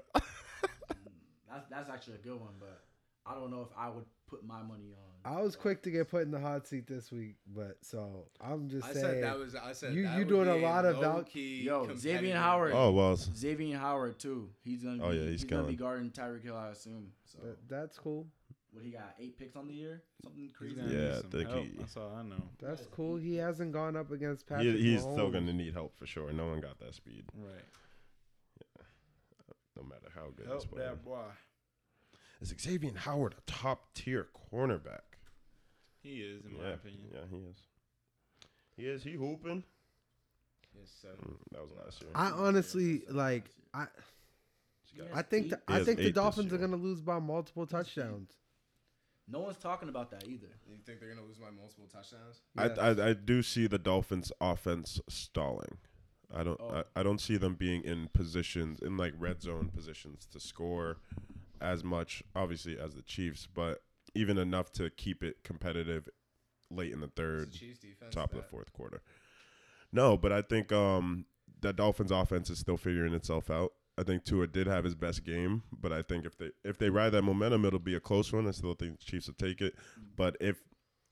Speaker 4: That's that's actually a good one, but I don't know if I would put my money on.
Speaker 2: I was quick to get put in the hot seat this week, but so I'm just
Speaker 5: I
Speaker 2: saying.
Speaker 5: said that was. I said
Speaker 2: you- you doing a
Speaker 5: be
Speaker 2: lot of val-
Speaker 4: Yo, Xavier Howard.
Speaker 1: Oh well,
Speaker 4: Xavier Howard too. He's gonna.
Speaker 1: Oh, yeah, he's
Speaker 4: he's, gonna be guarding Tyreek Hill, I assume. So
Speaker 2: that, that's cool.
Speaker 4: what he got? Eight picks on the year, something crazy.
Speaker 1: Yeah, I
Speaker 3: some
Speaker 1: think he-
Speaker 3: That's all I know.
Speaker 2: That's cool. He hasn't gone up against Patrick.
Speaker 1: he, he's still gonna need help for sure. No one got that speed,
Speaker 3: Right.
Speaker 1: no matter how good.
Speaker 3: Help
Speaker 1: playing.
Speaker 3: that boy.
Speaker 1: Is Xavier Howard a top tier cornerback?
Speaker 3: He is, in my
Speaker 1: yeah,
Speaker 3: opinion.
Speaker 1: yeah, he is. He is. He hooping.
Speaker 5: Yes, sir.
Speaker 1: Mm, that was last year.
Speaker 2: I honestly like. I I think the, I think the Dolphins are gonna lose by multiple touchdowns.
Speaker 4: No one's talking about that either.
Speaker 5: You think they're gonna lose by multiple touchdowns?
Speaker 1: I, I I do see the Dolphins' offense stalling. I don't
Speaker 4: Oh.
Speaker 1: I, I don't see them being in positions in like red zone positions to score as much obviously as the Chiefs, but even enough to keep it competitive late in the third,
Speaker 5: the
Speaker 1: top of the fourth quarter. No, but I think um the Dolphins offense is still figuring itself out. I think Tua did have his best game, but I think if they if they ride that momentum, it'll be a close one. I still think the Chiefs will take it. But if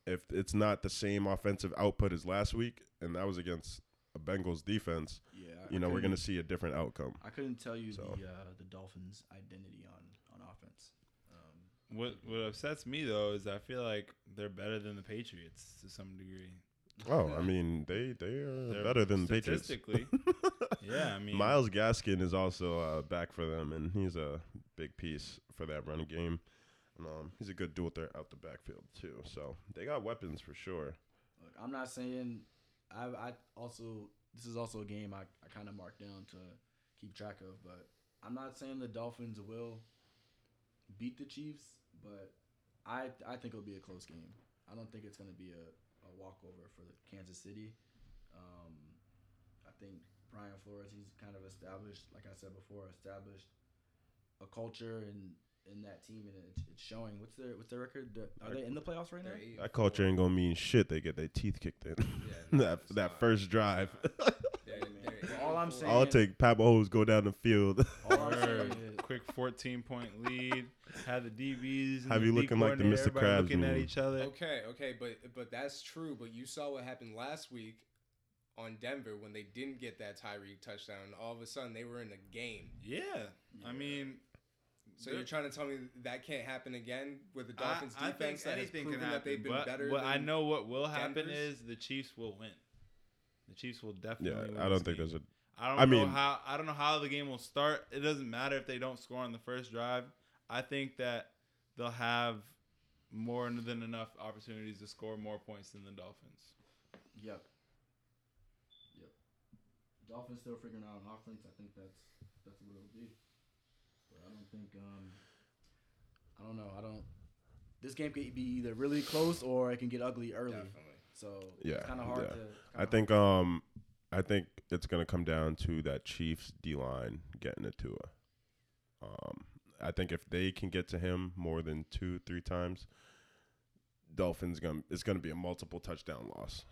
Speaker 1: if it's not the same offensive output as last week, and that was against a Bengals defense,
Speaker 4: Yeah,
Speaker 1: you know we're gonna see a different outcome.
Speaker 4: I couldn't tell you
Speaker 1: So.
Speaker 4: the uh, the Dolphins' identity on on offense. Um,
Speaker 3: What what upsets me though is I feel like they're better than the Patriots to some degree.
Speaker 1: Oh, I mean they they are
Speaker 3: They're
Speaker 1: better than the Patriots.
Speaker 3: statistically. (laughs) yeah, I mean
Speaker 1: Myles Gaskin is also uh, back for them, and he's a big piece for that running game. And, um, he's a good dual threat out the backfield too. So they got weapons for sure.
Speaker 4: Look, I'm not saying I I also this is also a game I, I kind of marked down to keep track of, but I'm not saying the Dolphins will beat the Chiefs, but I I think it'll be a close game. I don't think it's going to be a, a walkover for the Kansas City. Um, I think Brian Flores he's kind of established, like I said before, established a culture in in that team, and it's, it's showing. What's their what's their record? Are they in the playoffs right now?
Speaker 5: They're eight and
Speaker 1: That culture ain't gonna mean shit. They get their teeth kicked in.
Speaker 5: Yeah, (laughs)
Speaker 1: that
Speaker 5: it's
Speaker 1: that first drive.
Speaker 5: They're- they're eight
Speaker 4: All I'm saying-
Speaker 1: I'll take Pat Mahomes go down the field.
Speaker 4: All I'm saying is,
Speaker 3: quick 14 point lead. Had the DBs.
Speaker 1: Have
Speaker 3: the
Speaker 1: you
Speaker 3: D
Speaker 1: looking like the Mr. Krabs
Speaker 3: looking at each other.
Speaker 5: Okay, okay, but but that's true. But you saw what happened last week on Denver when they didn't get that Tyreek touchdown. All of a sudden, they were in the game.
Speaker 3: Yeah, I mean,
Speaker 5: So you're trying to tell me that can't happen again with the
Speaker 3: I,
Speaker 5: Dolphins
Speaker 3: I think
Speaker 5: defense that has
Speaker 3: anything
Speaker 5: proven
Speaker 3: can happen.
Speaker 5: that they've been
Speaker 3: but
Speaker 5: better.
Speaker 3: what I know what will happen
Speaker 5: Denver's?
Speaker 3: is the Chiefs will win. The Chiefs will
Speaker 1: yeah,
Speaker 3: definitely. win
Speaker 1: I don't think
Speaker 3: game.
Speaker 1: there's a.
Speaker 3: I don't
Speaker 1: I
Speaker 3: know
Speaker 1: mean-
Speaker 3: how I don't know how the game will start. It doesn't matter if they don't score on the first drive. I think that they'll have more than enough opportunities to score more points than the Dolphins.
Speaker 4: Yep. Yep. Dolphins still figuring out an offense. I think that's that's what it'll be. But I don't think um I don't know. I don't this game could be either really close or it can get ugly early.
Speaker 5: Definitely.
Speaker 4: So
Speaker 1: Yeah,
Speaker 4: it's kinda hard
Speaker 1: yeah.
Speaker 4: to
Speaker 1: I
Speaker 4: kinda
Speaker 1: think
Speaker 4: hard.
Speaker 1: um, I think it's gonna come down to that Chiefs D line getting it to her. Um, I think if they can get to him more than two, three times, Dolphins gonna it's gonna be a multiple touchdown loss.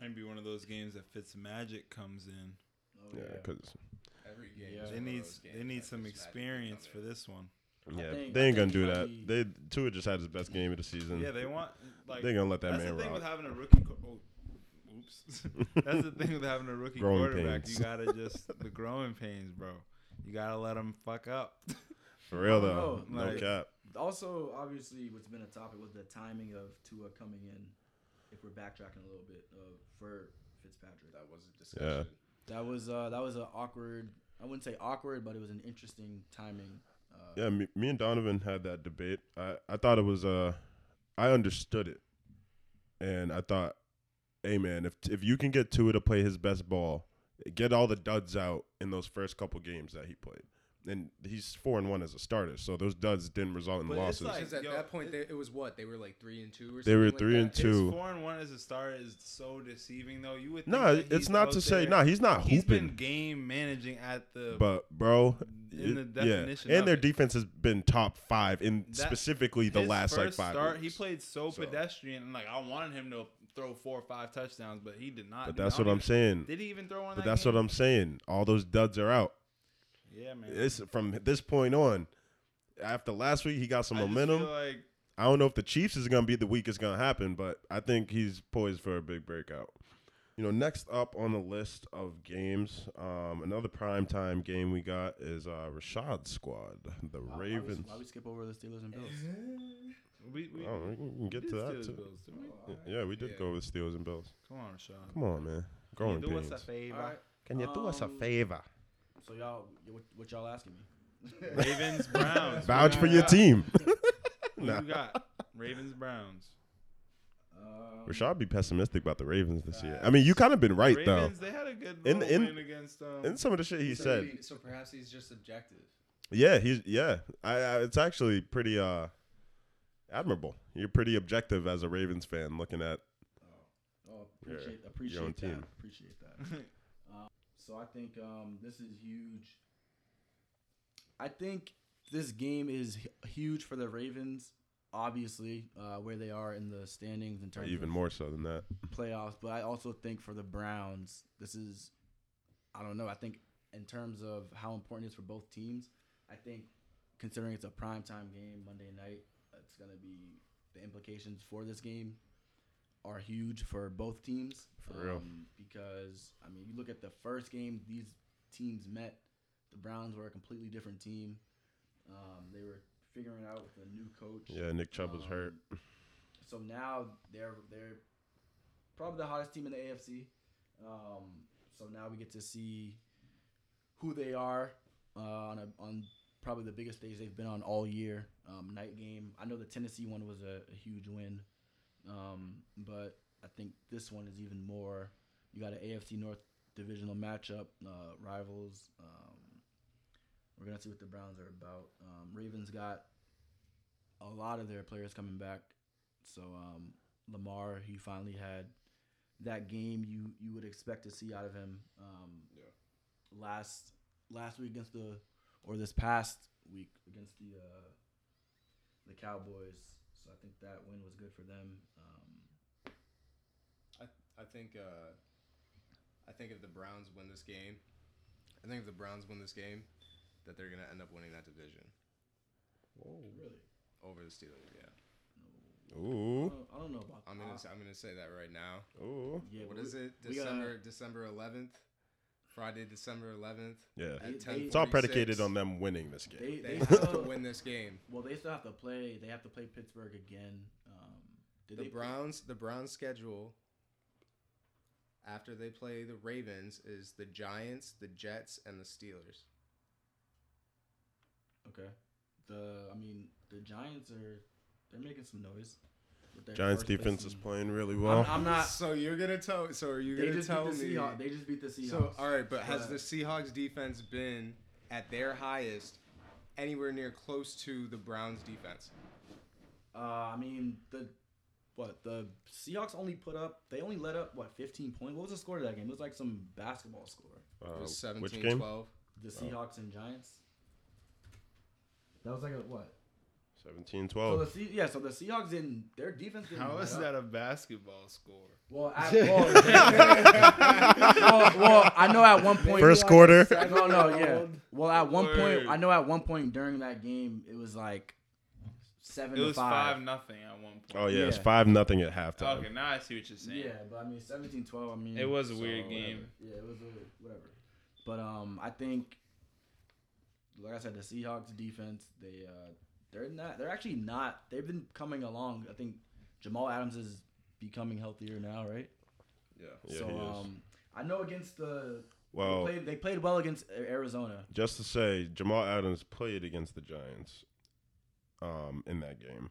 Speaker 3: Might be one of those games that Fitz Magic comes in.
Speaker 4: Oh,
Speaker 1: Yeah,
Speaker 4: yeah.
Speaker 1: because
Speaker 5: Every game.
Speaker 4: Yeah.
Speaker 3: They need they need some experience for this one.
Speaker 1: Yeah,
Speaker 4: think-
Speaker 1: they ain't gonna do
Speaker 4: he
Speaker 1: that.
Speaker 4: might
Speaker 1: They Tua just had his best game of the season.
Speaker 3: Yeah, they want like
Speaker 1: They're gonna let that
Speaker 3: that's
Speaker 1: man
Speaker 3: the thing
Speaker 1: rock.
Speaker 3: with having a rookie. Co- oh, oops. (laughs) that's the thing with having a rookie
Speaker 1: Growing
Speaker 3: quarterback.
Speaker 1: pains.
Speaker 3: You gotta just the growing pains, bro. You gotta let them fuck up. (laughs)
Speaker 1: For real though, no
Speaker 3: like-
Speaker 1: cap.
Speaker 4: Also, obviously, what's been a topic was the timing of Tua coming in. If we're backtracking a little bit uh, for Fitzpatrick,
Speaker 5: That was a discussion. Yeah.
Speaker 4: that was uh, that was an awkward. I wouldn't say awkward, but it was an interesting timing. Uh,
Speaker 1: Yeah, me, me and Donovan had that debate. I, I thought it was uh I understood it. and I thought, hey man, if if you can get Tua to play his best ball, get all the duds out in those first couple games that he played, and he's four and one as a starter, so those duds didn't result in
Speaker 3: But it's
Speaker 1: losses.
Speaker 3: like-
Speaker 5: Because at
Speaker 3: yo,
Speaker 5: that point,
Speaker 3: it-
Speaker 5: they, it was what they were like three and two or
Speaker 1: They were
Speaker 5: something like
Speaker 1: three and
Speaker 5: that?
Speaker 1: two.
Speaker 3: His four and one as a starter is so deceiving, though. You would think
Speaker 1: no,
Speaker 3: that
Speaker 1: it's not to say
Speaker 3: there-
Speaker 1: no. He's not hooping.
Speaker 3: He's been
Speaker 1: hooping,
Speaker 3: game managing at the
Speaker 1: but bro,
Speaker 3: in the definition
Speaker 1: yeah, and
Speaker 3: of
Speaker 1: their
Speaker 3: it.
Speaker 1: defense has been top five in
Speaker 3: That-
Speaker 1: specifically the
Speaker 3: his
Speaker 1: last like five.
Speaker 3: start.
Speaker 1: weeks.
Speaker 3: He played so,
Speaker 1: So-
Speaker 3: pedestrian, and like I wanted him to throw four or five touchdowns, but he did not.
Speaker 1: But that's what
Speaker 3: don't
Speaker 1: I'm saying.
Speaker 3: Did he even throw one?
Speaker 1: But that's what I'm saying. All those duds are out.
Speaker 3: Yeah, man.
Speaker 1: It's from this point on. After last week, he got some
Speaker 3: I just
Speaker 1: momentum.
Speaker 3: feel like
Speaker 1: I don't know if the Chiefs is gonna be the week it's gonna happen, but I think he's poised for a big breakout. You know, next up on the list of games, um, another primetime game we got is uh, Rashad's squad, the
Speaker 4: Why- why we-
Speaker 1: Ravens.
Speaker 4: Why we skip over the Steelers and Bills? (laughs)
Speaker 3: we, we,
Speaker 1: Oh, we can get
Speaker 3: we
Speaker 1: to that too.
Speaker 3: Bills, we?
Speaker 1: Yeah, we did
Speaker 5: Yeah.
Speaker 1: go with Steelers and Bills.
Speaker 3: Come on, Rashad.
Speaker 1: Come on, man.
Speaker 3: Can
Speaker 1: Growing
Speaker 3: you do us a favor?
Speaker 4: All right.
Speaker 1: Can you do us a
Speaker 4: Um,
Speaker 1: favor?
Speaker 4: So y'all, what, what y'all asking me? (laughs)
Speaker 3: Ravens, Browns. (laughs)
Speaker 1: Vouch for your
Speaker 3: got?
Speaker 1: team. (laughs)
Speaker 3: Who
Speaker 1: Nah.
Speaker 3: you got? Ravens, Browns.
Speaker 4: Um,
Speaker 1: Rashad be pessimistic about the Ravens this year. I mean, you kind of been right though.
Speaker 3: Ravens, they had a good
Speaker 1: In-
Speaker 3: little
Speaker 1: in-
Speaker 3: win against um,
Speaker 1: And some of the shit he
Speaker 5: so
Speaker 1: said.
Speaker 5: he- so perhaps he's just objective.
Speaker 1: Yeah, he's yeah. I, I it's actually pretty uh admirable. You're pretty objective as a Ravens fan looking at
Speaker 4: Oh,
Speaker 1: Your-
Speaker 4: appreciate
Speaker 1: your
Speaker 4: appreciate
Speaker 1: own
Speaker 4: that.
Speaker 1: team.
Speaker 4: Appreciate that. (laughs) um, so I think um, this is huge. I think this game is huge for the Ravens. Obviously, uh, where they are in the standings in terms
Speaker 1: even
Speaker 4: of
Speaker 1: more so than that.
Speaker 4: playoffs, but I also think for the Browns, this is, I don't know. I think in terms of how important it is for both teams, I think considering it's a primetime game Monday night, it's gonna be the implications for this game are huge for both teams.
Speaker 1: For real.
Speaker 4: um, because I mean, you look at the first game these teams met. The Browns were a completely different team. Um, they were figuring out with a new coach.
Speaker 1: Yeah, Nick Chubb was hurt.
Speaker 4: Um, So now they're they're probably the hottest team in the AFC. Um, so now we get to see who they are uh, on a, on probably the biggest stage they've been on all year. Um, night game. I know the Tennessee one was a, a huge win, um, but I think this one is even more. You got an AFC North divisional matchup, uh, rivals. Um, we're gonna see what the Browns are about. Um, Ravens got a lot of their players coming back. So um, Lamar, he finally had that game you you would expect to see out of him. Um, Last last week against the or this past week against the uh, the Cowboys. So I think that win was good for them. Um,
Speaker 5: I I think uh, I think if the Browns win this game, I think if the Browns win this game, that they're gonna end up winning that division Oh
Speaker 4: really,
Speaker 5: over the Steelers. Yeah,
Speaker 4: I
Speaker 1: Ooh.
Speaker 4: don't, I don't know about
Speaker 5: I'm
Speaker 4: that.
Speaker 5: gonna say, I'm gonna say that right now.
Speaker 1: Ooh.
Speaker 4: Yeah,
Speaker 5: What
Speaker 4: we-
Speaker 5: is it?
Speaker 4: we gotta-
Speaker 5: December December 11th, Friday December 11th.
Speaker 1: Yeah.
Speaker 4: They- they-
Speaker 1: It's all predicated on them winning this game.
Speaker 4: They,
Speaker 5: They
Speaker 4: they
Speaker 5: have to
Speaker 4: still,
Speaker 5: win this game.
Speaker 4: well, they still have to play. They have to play Pittsburgh again. Um, did
Speaker 5: The
Speaker 4: they play-
Speaker 5: Browns, the Browns schedule after they play the Ravens is the Giants, the Jets, and the Steelers.
Speaker 4: Okay. The I mean the Giants are they're making some noise. With their
Speaker 1: Giants
Speaker 4: first place
Speaker 1: defense is playing really
Speaker 4: I'm,
Speaker 1: well.
Speaker 4: I'm not.
Speaker 5: So you're gonna tell? So are you gonna
Speaker 4: just beat
Speaker 5: tell
Speaker 4: the
Speaker 5: me?
Speaker 4: Seahawks. They just beat the Seahawks.
Speaker 5: So all right, but has the Seahawks defense been at their highest anywhere near close to the Browns defense?
Speaker 4: Uh, I mean the what the Seahawks only put up. They only let up what 15 points. What was the score of that game? It was like some basketball score.
Speaker 5: It was
Speaker 1: Uh,
Speaker 5: 17
Speaker 1: which game?
Speaker 5: 12.
Speaker 4: The Seahawks and Giants. That was like a what?
Speaker 1: 17
Speaker 4: So
Speaker 1: 12.
Speaker 4: the Se- yeah, so the Seahawks didn't their defense didn't.
Speaker 3: How
Speaker 4: let
Speaker 3: is
Speaker 4: up.
Speaker 3: that a basketball score?
Speaker 4: Well, at, (laughs) well, well, well, I know at one point.
Speaker 1: First quarter.
Speaker 4: No, (laughs) no, yeah. Well, at one
Speaker 3: Word.
Speaker 4: point, I know at one point during that game, it was like seven
Speaker 3: It
Speaker 4: to
Speaker 3: was
Speaker 4: five.
Speaker 3: five nothing at one point.
Speaker 1: Oh yeah, it's
Speaker 4: Yeah.
Speaker 1: five nothing at halftime.
Speaker 3: Okay, now I see what you're saying.
Speaker 4: Yeah, but I mean, 17-12, I mean,
Speaker 3: It was a weird game.
Speaker 4: whatever. Yeah, it was weird. Whatever. But um, I think, like I said, the Seahawks defense, they uh, they're not. They're actually not. They've been coming along. I think Jamal Adams is becoming healthier now, right?
Speaker 5: Yeah.
Speaker 1: Yeah,
Speaker 4: so
Speaker 1: he is.
Speaker 4: um, I know against the
Speaker 1: Well,
Speaker 4: they played, they played well against Arizona.
Speaker 1: just to say, Jamal Adams played against the Giants um, in that game.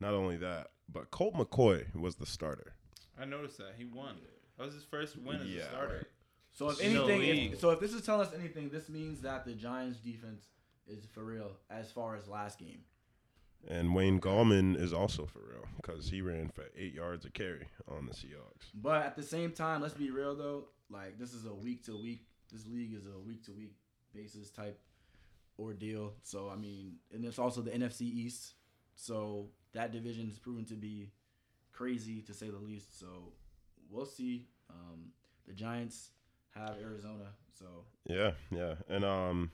Speaker 1: Not only that, but Colt McCoy was the starter.
Speaker 3: I noticed that he won. That was his first win as
Speaker 1: Yeah,
Speaker 3: a starter.
Speaker 1: right.
Speaker 4: So if anything, if, so if this is telling us anything, this means that the Giants defense is for real as far as last game.
Speaker 1: And Wayne Gallman is also for real because he ran for eight yards a carry on the Seahawks.
Speaker 4: But at the same time, let's be real though. Like this is a week to week. This league is a week to week basis type ordeal. So I mean, and it's also the NFC East. So that division is proven to be crazy to say the least. So we'll see. Um, the Giants have Arizona. So
Speaker 1: Yeah, yeah, and um,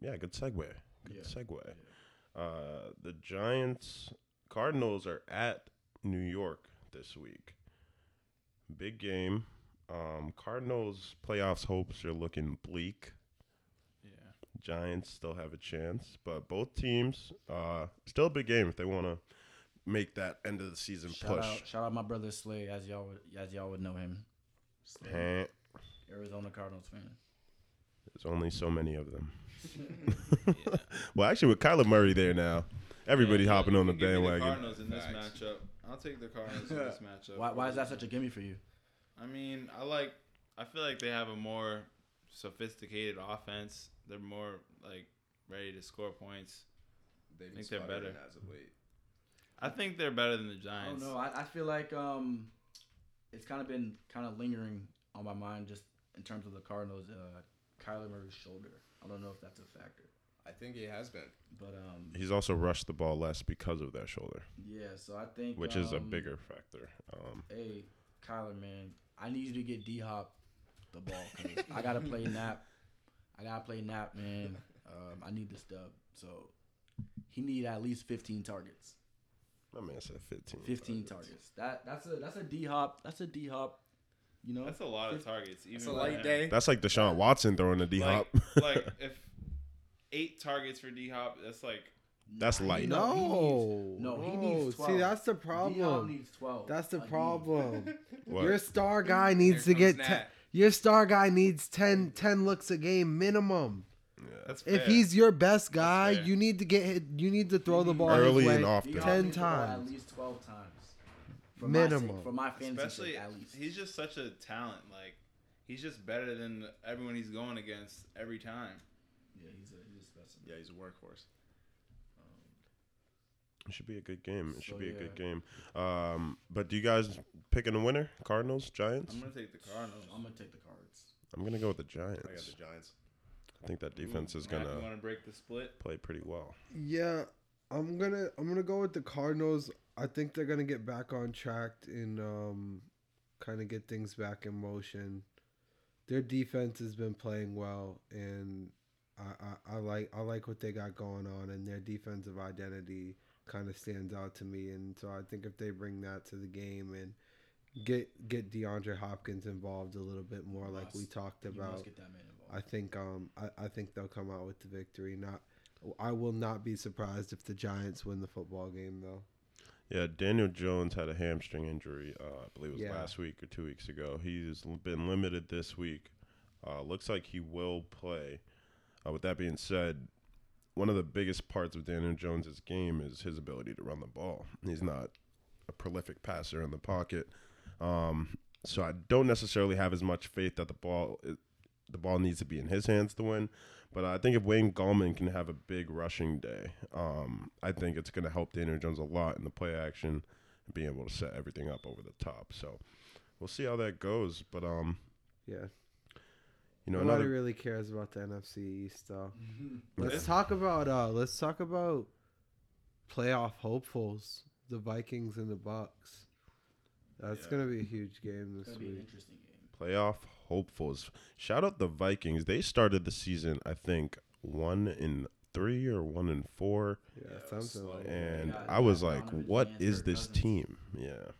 Speaker 1: yeah, good segue. Good
Speaker 4: Yeah.
Speaker 1: segue. Uh, the Giants Cardinals are at New York this week. Big game. Um, Cardinals playoffs hopes are looking bleak.
Speaker 3: Yeah.
Speaker 1: Giants still have a chance, but both teams uh still a big game if they want to make that end of the season
Speaker 4: shout
Speaker 1: push.
Speaker 4: out, shout out my brother Slay, as y'all would, as y'all would know him. Slay, Arizona Cardinals fan.
Speaker 1: There's only so many of them. (laughs) (laughs) well, actually, with Kyler Murray there now, everybody
Speaker 3: Yeah,
Speaker 1: hopping on the
Speaker 3: you give
Speaker 1: bandwagon.
Speaker 3: Cardinals in this
Speaker 5: Facts.
Speaker 3: matchup. I'll take the Cardinals in this (laughs) matchup.
Speaker 4: Why, why is that such a gimme for you?
Speaker 3: I mean, I like. I feel like they have a more sophisticated offense. They're more like ready to score points.
Speaker 5: They've
Speaker 3: think they're better.
Speaker 5: as of late.
Speaker 3: I think they're better than the Giants.
Speaker 4: I don't know. I, I feel like um, it's kind of been kind of lingering on my mind just in terms of the Cardinals. Uh, Kyler Murray's shoulder. I don't know if that's a factor,
Speaker 5: I think it has been.
Speaker 4: but um,
Speaker 1: He's also rushed the ball less because of that shoulder,
Speaker 4: yeah. So I think
Speaker 1: which is a
Speaker 4: um,
Speaker 1: bigger factor. Um,
Speaker 4: Hey, Kyler, man, I need you to get D Hop the ball. 'cause I gotta play (laughs) Knapp. I gotta play Knapp, man. Um, I need the stub. So he need at least 15 targets.
Speaker 1: my man said 15.
Speaker 4: 15 targets. That that's a that's a D Hop. That's a D Hop. You know,
Speaker 3: That's a lot of targets. Even
Speaker 5: It's a light day.
Speaker 1: That's like Deshaun Watson throwing a D hop.
Speaker 3: Like, like (laughs) if eight targets for D Hop, that's like
Speaker 1: That's
Speaker 4: Nah,
Speaker 1: light.
Speaker 4: he-
Speaker 2: No,
Speaker 4: he needs- no, he needs 12.
Speaker 2: See, that's the
Speaker 4: D-Hop
Speaker 2: problem.
Speaker 4: needs 12.
Speaker 2: That's the
Speaker 4: A D.
Speaker 2: problem. (laughs) Your star guy needs to get ten, your star guy needs 10, 10 looks a game minimum.
Speaker 1: Yeah.
Speaker 3: that's
Speaker 2: If he's your best guy, you need to get hit, you need to throw the ball
Speaker 1: Early
Speaker 2: his way.
Speaker 1: and often.
Speaker 2: 10
Speaker 4: needs the ball
Speaker 2: times.
Speaker 4: At least 12 times. For my
Speaker 2: Minimum.
Speaker 4: for my fantasy
Speaker 3: especially
Speaker 4: at least.
Speaker 3: he's just such a talent. Like he's just better than everyone he's going against every time.
Speaker 4: yeah, he's a he's a specimen.
Speaker 5: Yeah, he's a workhorse.
Speaker 1: It should be a good game. It should
Speaker 4: So,
Speaker 1: be a
Speaker 4: yeah.
Speaker 1: good game. Um, but do you guys picking a winner? Cardinals, Giants?
Speaker 3: I'm gonna take the Cardinals.
Speaker 4: I'm gonna take the cards.
Speaker 1: I'm gonna go with the Giants.
Speaker 5: I got the Giants.
Speaker 1: I think that defense is gonna.
Speaker 3: want to break the split?
Speaker 1: play pretty well.
Speaker 2: Yeah, I'm gonna I'm gonna go with the Cardinals. I think they're gonna get back on track and um, kind of get things back in motion. Their defense has been playing well, and I, I, I like I like what they got going on, and their defensive identity kind of stands out to me. And so I think if they bring that to the game and get get DeAndre Hopkins involved a little bit more, like we talked about,
Speaker 4: get that man involved.
Speaker 2: I think um I, I think they'll come out with the victory. Not I will not be surprised if the Giants win the football game though.
Speaker 1: Yeah, Daniel Jones had a hamstring injury. Uh, I believe it was
Speaker 2: Yeah.
Speaker 1: last week or two weeks ago. He's been limited this week. Uh, looks like he will play. Uh, with that being said, one of the biggest parts of Daniel Jones's game is his ability to run the ball. He's not a prolific passer in the pocket, um, so I don't necessarily have as much faith that the ball the ball needs to be in his hands to win. But I think if Wayne Gallman can have a big rushing day, um, I think it's going to help Daniel Jones a lot in the play action and being able to set everything up over the top. So we'll see how that goes. But um,
Speaker 2: Yeah.
Speaker 1: You know,
Speaker 2: Nobody
Speaker 1: another
Speaker 2: really cares about the NFC East though.
Speaker 4: Mhm.
Speaker 2: Let's
Speaker 3: Yeah.
Speaker 2: talk about uh let's talk about playoff hopefuls, the Vikings and the Bucks. That's
Speaker 3: Yeah.
Speaker 2: gonna be a huge game this
Speaker 4: gonna be an
Speaker 2: week.
Speaker 4: interesting game.
Speaker 1: playoff hopefuls. Shout out the Vikings. They started the season, I think, one in three or one in four,
Speaker 2: Yeah,
Speaker 5: Yeah, it
Speaker 2: something like
Speaker 1: and
Speaker 4: Yeah,
Speaker 1: I was like,
Speaker 4: Donovan
Speaker 1: "What
Speaker 4: Mitchell,
Speaker 1: is
Speaker 4: Kirk
Speaker 1: this
Speaker 4: Cousins.
Speaker 1: team?" Yeah.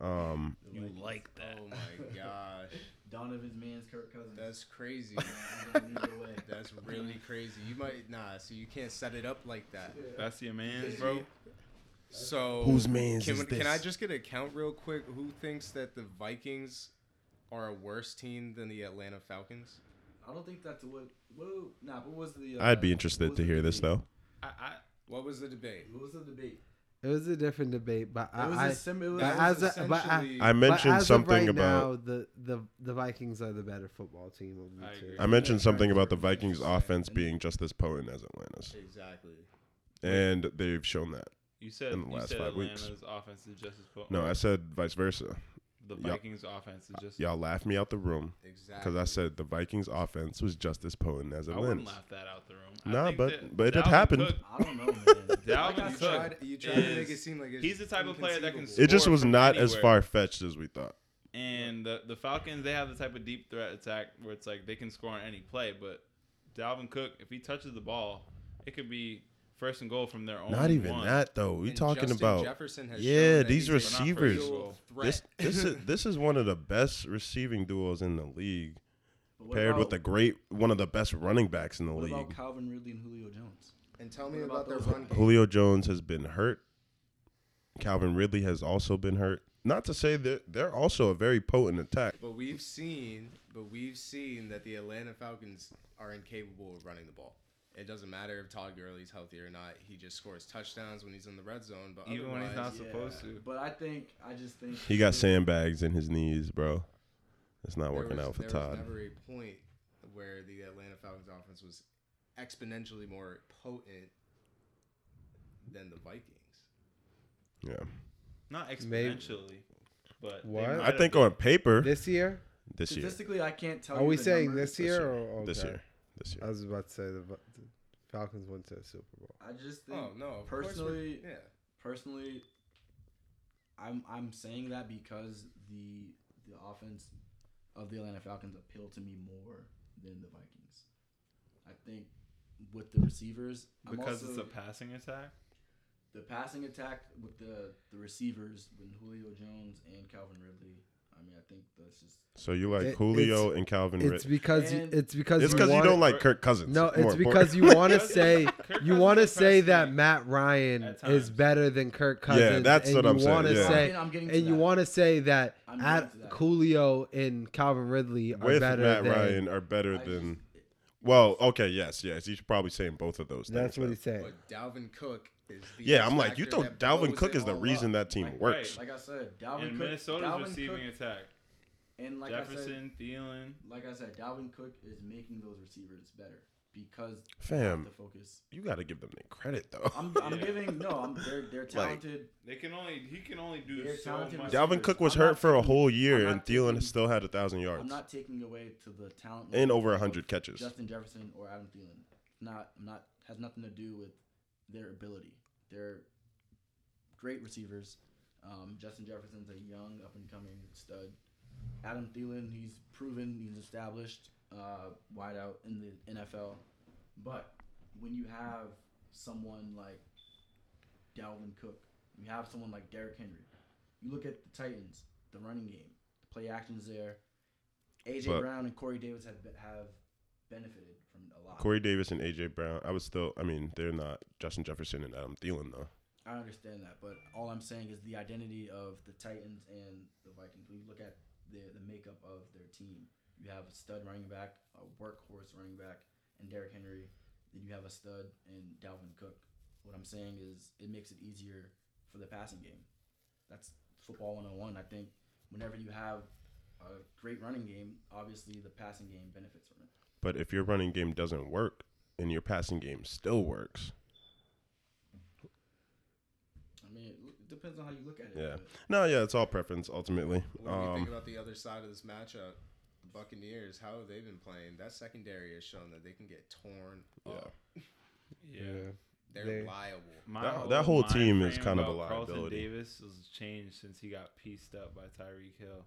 Speaker 1: Um,
Speaker 4: The Vikings.
Speaker 3: like that?
Speaker 5: Oh my gosh,
Speaker 4: Donovan's man's Kirk Cousins.
Speaker 5: that's crazy.
Speaker 4: I'm gonna lead the way. (laughs)
Speaker 5: That's really crazy. You might nah, so you can't set it up like that.
Speaker 3: That's your man's, bro.
Speaker 5: So
Speaker 1: Whose man's
Speaker 5: can,
Speaker 1: is
Speaker 5: we- can I just get a count real quick? Who thinks that the Vikings are a worse team than the Atlanta Falcons?
Speaker 4: I don't think that's what. What? Nah. What was the? Uh,
Speaker 1: I'd be interested to
Speaker 4: the
Speaker 1: hear this though.
Speaker 3: I, I
Speaker 5: What was the debate?
Speaker 4: What was the debate?
Speaker 2: It was a different debate, but
Speaker 4: It was
Speaker 2: I,
Speaker 4: a sim- it was,
Speaker 2: but
Speaker 4: it
Speaker 2: as
Speaker 4: was
Speaker 2: a- but I-
Speaker 4: essentially-
Speaker 1: I
Speaker 2: but
Speaker 1: mentioned
Speaker 2: as of
Speaker 1: something
Speaker 2: right
Speaker 1: about.
Speaker 2: now, the, the the Vikings are the better football team of the
Speaker 3: I
Speaker 2: two.
Speaker 1: I mentioned
Speaker 4: Yeah,
Speaker 1: something about the Vikings' offense being just as potent as Atlanta's,
Speaker 6: Exactly.
Speaker 1: and they've shown that.
Speaker 3: You said
Speaker 1: in the
Speaker 3: you
Speaker 1: last
Speaker 3: said
Speaker 1: five weeks.
Speaker 3: Atlanta's offense is just as potent.
Speaker 1: No, I said vice versa.
Speaker 3: The
Speaker 1: y'all-
Speaker 3: Vikings offense is just.
Speaker 1: Y'all laughed me out the room
Speaker 5: Exactly.
Speaker 1: because I said the Vikings' offense was just as potent as it was.
Speaker 3: I wouldn't
Speaker 1: Atlanta's.
Speaker 3: laugh that out the room. I
Speaker 1: Nah,
Speaker 3: think
Speaker 1: but-
Speaker 3: that
Speaker 1: but it
Speaker 3: Dalvin
Speaker 1: happened.
Speaker 3: Cook-
Speaker 4: I don't know, man. (laughs)
Speaker 3: Dalvin
Speaker 5: you
Speaker 3: Cook
Speaker 5: tried, you tried to make it
Speaker 3: is-
Speaker 5: seem like it's
Speaker 3: he's the type of player that can
Speaker 5: inconceivable.
Speaker 1: It just
Speaker 3: score
Speaker 1: was
Speaker 3: from
Speaker 1: not as
Speaker 3: anywhere.
Speaker 1: far fetched as we thought.
Speaker 3: And the the Falcons, they have the type of deep threat attack where it's like they can score on any play. But Dalvin Cook, if he touches the ball, it could be first and goal from their own.
Speaker 1: Not even
Speaker 3: one.
Speaker 1: that though. We
Speaker 5: And
Speaker 1: talking
Speaker 5: Justin
Speaker 1: about
Speaker 5: Jefferson has
Speaker 1: Yeah,
Speaker 5: shown
Speaker 1: these receivers. this. This is (laughs) this is one of the best receiving duos in the league,
Speaker 4: But what
Speaker 1: paired with the great one of the best running backs in the
Speaker 4: What about
Speaker 1: league.
Speaker 4: Calvin Ridley and Julio Jones?
Speaker 5: and tell me
Speaker 4: What
Speaker 5: about
Speaker 4: about
Speaker 5: their run game.
Speaker 1: Julio Jones has been hurt. Calvin Ridley has also been hurt. Not to say that they're also a very potent attack.
Speaker 5: But we've seen, but we've seen that the Atlanta Falcons are incapable of running the ball. It doesn't matter if Todd Gurley's healthy or not. He just scores touchdowns when he's in the red zone. But
Speaker 3: Even when he's
Speaker 5: otherwise,
Speaker 3: not supposed to.
Speaker 4: But I think I just think
Speaker 1: He got sandbags in his knees, bro. It's not working
Speaker 5: was-
Speaker 1: out for
Speaker 5: there
Speaker 1: Todd.
Speaker 5: was never a point where the Atlanta Falcons offense was exponentially more potent than the Vikings.
Speaker 1: Yeah.
Speaker 3: Not
Speaker 2: Maybe-
Speaker 3: exponentially, but they
Speaker 2: What?
Speaker 1: I think
Speaker 3: been.
Speaker 1: on paper
Speaker 2: This year?
Speaker 1: this year.
Speaker 4: statistically I can't tell.
Speaker 2: Are
Speaker 4: you
Speaker 2: we
Speaker 4: the
Speaker 2: saying
Speaker 4: numbers.
Speaker 2: this year or okay.
Speaker 1: This year. This year.
Speaker 2: I was about to say the, the Falcons went to the Super Bowl.
Speaker 4: I just oh, think
Speaker 5: Oh no! of course we're-
Speaker 4: personally,
Speaker 5: yeah.
Speaker 4: personally, I'm I'm saying that because the the offense of the Atlanta Falcons appeal to me more than the Vikings. I think with the receivers, I'm
Speaker 3: because
Speaker 4: also,
Speaker 3: it's a passing attack.
Speaker 4: the passing attack with the the receivers with Julio Jones and Calvin Ridley. I mean, I think that's just
Speaker 1: So you like
Speaker 2: It-
Speaker 1: Julio and Calvin
Speaker 2: It's
Speaker 1: Ridley.
Speaker 2: because
Speaker 4: And-
Speaker 2: it's because
Speaker 1: It's
Speaker 2: you
Speaker 1: because you
Speaker 2: wanna-
Speaker 1: don't like Kirk Cousins.
Speaker 2: No,
Speaker 1: more
Speaker 2: it's
Speaker 1: important.
Speaker 2: because you want to (laughs) say you want to say that Matt Ryan is better than Kirk Cousins.
Speaker 1: Yeah,
Speaker 2: that's
Speaker 1: what I'm saying,
Speaker 2: wanna
Speaker 1: yeah.
Speaker 2: say,
Speaker 4: I'm getting to
Speaker 2: and you want to say that at
Speaker 4: getting to that.
Speaker 2: Julio and Calvin Ridley are
Speaker 1: with
Speaker 2: better
Speaker 1: Matt
Speaker 2: than.
Speaker 1: Ryan are better
Speaker 4: I
Speaker 1: than.
Speaker 4: just-
Speaker 1: Well, okay, yes, yes. He's probably saying both of those
Speaker 2: That's
Speaker 1: things.
Speaker 2: what
Speaker 1: though.
Speaker 2: he's saying.
Speaker 5: But Dalvin Cook is the
Speaker 1: Yeah, I'm like, you
Speaker 5: factor
Speaker 1: thought
Speaker 5: that
Speaker 1: Dalvin Cook is the reason
Speaker 5: up.
Speaker 1: that team
Speaker 3: Like,
Speaker 1: works.
Speaker 4: like I said, Dalvin
Speaker 3: And
Speaker 4: Cook,
Speaker 3: Minnesota's
Speaker 4: Dalvin
Speaker 3: receiving
Speaker 4: Cook,
Speaker 3: attack.
Speaker 4: and like I said,
Speaker 3: Jefferson, Thielen.
Speaker 4: like I said, Dalvin Cook is making those receivers better because
Speaker 1: Fam.
Speaker 4: the focus.
Speaker 1: You got to give them the credit though.
Speaker 4: I'm, I'm
Speaker 3: Yeah. (laughs)
Speaker 4: giving no, I'm they're they're talented.
Speaker 3: They can only he can only do
Speaker 4: They're
Speaker 3: so
Speaker 4: talented
Speaker 3: much.
Speaker 1: Dalvin. Cook was
Speaker 4: I'm
Speaker 1: hurt for a whole year, and Thielen
Speaker 4: taking-
Speaker 1: still had a thousand yards
Speaker 4: I'm not taking away to the talent
Speaker 1: and over
Speaker 4: of
Speaker 1: hundred catches.
Speaker 4: Justin Jefferson or Adam Thielen. Not not has nothing to do with their ability. They're great receivers. Um, Justin Jefferson's a young up and coming stud. Adam Thielen, he's proven, he's established uh, wide out in the NFL. But when you have someone like Dalvin Cook, you have someone like Derrick Henry. You look at the Titans, the running game, the play actions there. AJ
Speaker 1: But-
Speaker 4: Brown and Corey Davis have have benefited from a lot.
Speaker 1: Corey Davis and AJ Brown. I was still. I mean, they're not Justin Jefferson and Adam Thielen though.
Speaker 4: I understand that, but all I'm saying is the identity of the Titans and the Vikings. When you look at the the makeup of their team, you have a stud running back, a workhorse running back, and Derrick Henry. Then you have a stud and Dalvin Cook. What I'm saying is it makes it easier for the passing game. That's football 101. I think whenever you have a great running game, obviously the passing game benefits from it.
Speaker 1: But if your running game doesn't work and your passing game still works,
Speaker 4: I mean, it depends on how you look at it.
Speaker 1: Yeah. no, yeah, it's all preference ultimately.
Speaker 5: What do you think
Speaker 1: Um,
Speaker 5: about the other side of this matchup? The Buccaneers, how have they been playing? That secondary has shown that they can get torn
Speaker 1: Yeah.
Speaker 5: up. (laughs)
Speaker 3: Yeah.
Speaker 5: They're
Speaker 2: They-
Speaker 5: liable.
Speaker 3: My
Speaker 1: That- that whole team is kind of a
Speaker 3: about Carlton. Davis has changed since he got pieced up by Tyreek Hill.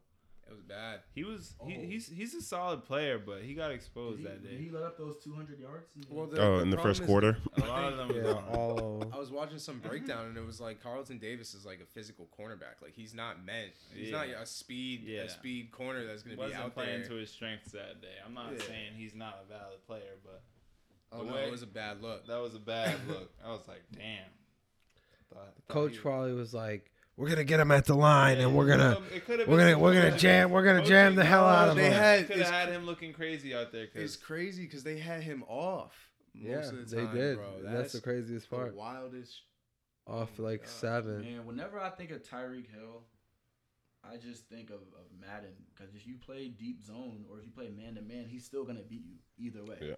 Speaker 5: It was bad.
Speaker 3: He was he,
Speaker 4: Oh.
Speaker 3: he's he's a solid player, but he got exposed
Speaker 4: he,
Speaker 3: that day.
Speaker 4: he let up those 200 yards? in
Speaker 5: Well, the-
Speaker 1: oh,
Speaker 5: the
Speaker 1: in the first quarter. (laughs)
Speaker 3: A lot of them
Speaker 2: Yeah,
Speaker 3: was
Speaker 2: all
Speaker 5: I was watching some breakdown and it was like Carlton Davis is like a physical cornerback. Like he's not meant. He's not a speed
Speaker 3: Yeah.
Speaker 5: a speed corner that's going to be
Speaker 3: wasn't
Speaker 5: out
Speaker 3: playing
Speaker 5: there.
Speaker 3: to his strengths that day. I'm not
Speaker 5: Yeah.
Speaker 3: saying he's not a valid player, but
Speaker 5: oh
Speaker 3: the
Speaker 5: no,
Speaker 3: way-
Speaker 5: it was a bad look.
Speaker 3: that was a bad look. I was like, damn. Thought- thought
Speaker 2: coach
Speaker 3: he-
Speaker 2: probably was like, "We're gonna get him at the line, and we're gonna."
Speaker 3: um, it could've
Speaker 2: we're gonna- we're gonna jam- we're gonna jam the hell out of
Speaker 5: They
Speaker 2: him.
Speaker 5: had-
Speaker 3: Could have had him looking crazy out there.
Speaker 5: It's
Speaker 3: Cause
Speaker 5: crazy because they had him off most
Speaker 2: Yeah,
Speaker 5: of the
Speaker 2: they
Speaker 5: time,
Speaker 2: did.
Speaker 5: bro.
Speaker 2: That's, the craziest part.
Speaker 5: the wildest
Speaker 2: off
Speaker 5: Oh
Speaker 2: like
Speaker 5: God,
Speaker 2: seven.
Speaker 4: Man, whenever I think of Tyreek Hill, I just think of, of Madden because if you play deep zone or if you play man to man, he's still gonna beat you either way.
Speaker 1: Yeah.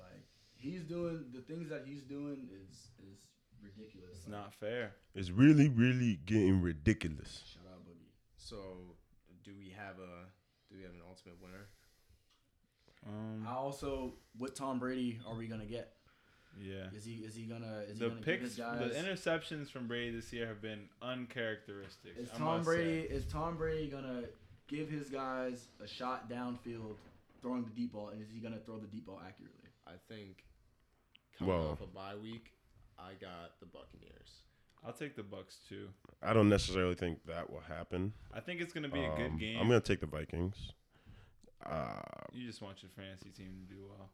Speaker 4: Like he's doing the things that he's doing is is ridiculous.
Speaker 3: It's
Speaker 4: Like,
Speaker 3: not fair.
Speaker 1: It's really, really getting ridiculous.
Speaker 4: Shout out Boogie.
Speaker 5: So, do we have a do we have an ultimate winner?
Speaker 3: Um,
Speaker 4: I also, what Tom Brady are we gonna get?
Speaker 3: yeah.
Speaker 4: Is he is he gonna is
Speaker 3: The
Speaker 4: he gonna give
Speaker 3: picks,
Speaker 4: his guys?
Speaker 3: the interceptions from Brady this year have been uncharacteristic.
Speaker 4: is Tom Brady
Speaker 3: say.
Speaker 4: is Tom Brady gonna give his guys a shot downfield, throwing the deep ball, and is he gonna throw the deep ball accurately?
Speaker 5: I think coming
Speaker 1: Well-
Speaker 5: off a bye week, I got the Buccaneers.
Speaker 3: I'll take the Bucks too.
Speaker 1: I don't necessarily think that will happen.
Speaker 3: I think it's gonna be a
Speaker 1: Um,
Speaker 3: good game.
Speaker 1: I'm gonna take the Vikings. Uh,
Speaker 3: you just want your fantasy team to do well.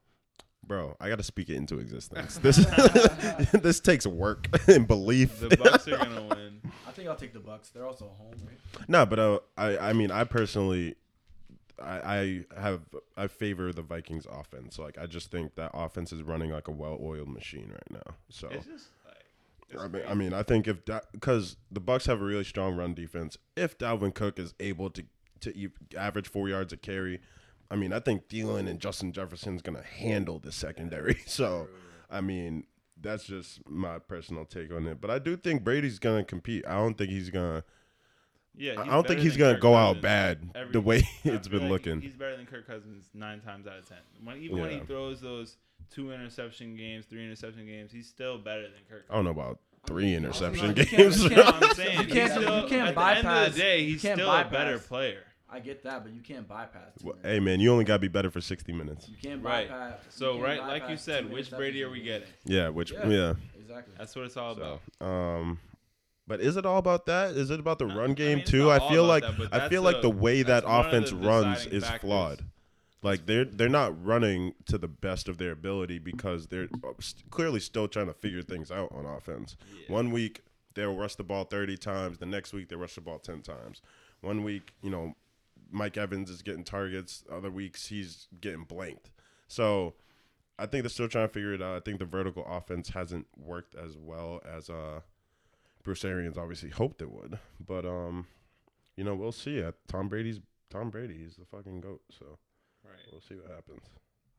Speaker 1: bro, I gotta speak it into existence. (laughs) This (laughs) this takes work (laughs) and belief.
Speaker 3: The Bucks are gonna win.
Speaker 4: I think I'll take the Bucks. They're also home, right?
Speaker 1: No, but uh, I I mean I personally I I have I favor the Vikings offense. Like I just think that offense is running like a well-oiled machine right now. So
Speaker 3: like.
Speaker 1: I mean, I mean, I think if because the Bucks have a really strong run defense, if Dalvin Cook is able to to e- average four yards a carry, I mean, I think Thielen and Justin Jefferson's gonna handle the secondary. (laughs) So, I mean, that's just my personal take on it. But I do think Brady's gonna compete. I don't think he's gonna.
Speaker 3: Yeah,
Speaker 1: I don't think he's gonna
Speaker 3: Kirk
Speaker 1: go out bad
Speaker 3: every-
Speaker 1: the way (laughs) it's been
Speaker 3: like
Speaker 1: looking.
Speaker 3: He's better than Kirk Cousins nine times out of ten. When even when he throws those two interception games, three interception games, he's still better than Kirk.
Speaker 1: I don't know about three interception
Speaker 4: you can't-
Speaker 1: games.
Speaker 4: you
Speaker 3: You know I'm
Speaker 4: You can't-
Speaker 3: He's
Speaker 4: you can't
Speaker 3: at the end
Speaker 4: bypass-
Speaker 3: of the day,
Speaker 4: you
Speaker 3: he's
Speaker 4: can't
Speaker 3: still a better player.
Speaker 4: I get that, but you can't bypass. two
Speaker 1: Well, hey man, you only gotta be better for sixty minutes.
Speaker 4: You can't
Speaker 3: Right.
Speaker 4: bypass.
Speaker 3: So,
Speaker 4: can't
Speaker 3: right, like you said, which Brady are we getting?
Speaker 1: Yeah, which
Speaker 4: Yeah.
Speaker 1: yeah.
Speaker 4: Exactly.
Speaker 3: That's what it's all about.
Speaker 1: Um, but is it all about that? Is it about the run
Speaker 3: I
Speaker 1: game
Speaker 3: mean,
Speaker 1: too? I feel like
Speaker 3: that,
Speaker 1: I feel like
Speaker 3: a-
Speaker 1: the way that
Speaker 3: one of
Speaker 1: offense runs is
Speaker 3: factors.
Speaker 1: flawed. Like they're they're not running to the best of their ability because they're uh, clearly still trying to figure things out on offense.
Speaker 3: Yeah.
Speaker 1: One week they'll rush the ball thirty times, the next week they rush the ball ten times. One week, you know, Mike Evans is getting targets. Other weeks he's getting blanked. So I think they're still trying to figure it out. I think the vertical offense hasn't worked as well as uh, Bruce Arians obviously hoped it would. But um, you know, we'll see. Uh, Tom Brady's Tom Brady. He's the fucking goat. So
Speaker 3: Right.
Speaker 1: we'll see what happens.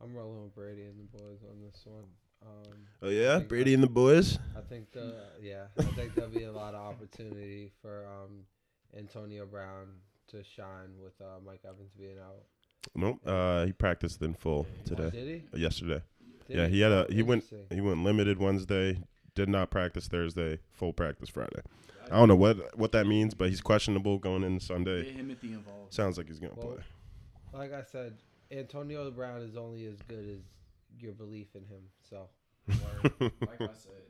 Speaker 2: I'm rolling with Brady and the boys on this one. Um,
Speaker 1: Oh yeah,
Speaker 2: think
Speaker 1: Brady and the boys.
Speaker 2: I think the yeah, I think there'll be a lot of opportunity for um, Antonio Brown to shine with uh, Mike Evans being out.
Speaker 1: Nope. Uh, he practiced in full
Speaker 2: Oh,
Speaker 1: today.
Speaker 2: did he?
Speaker 1: Uh, Yesterday.
Speaker 2: Did
Speaker 1: yeah, he had a
Speaker 2: Oh,
Speaker 1: he went he went limited Wednesday. Did not practice Thursday. Full practice Friday. I don't know what what that means, but he's questionable going into Sunday.
Speaker 4: Get him at the involved.
Speaker 1: Sounds like he's gonna
Speaker 2: Well,
Speaker 1: play.
Speaker 2: Like I said, Antonio Brown is only as good as your belief in him. So
Speaker 4: Word. like I (laughs) said,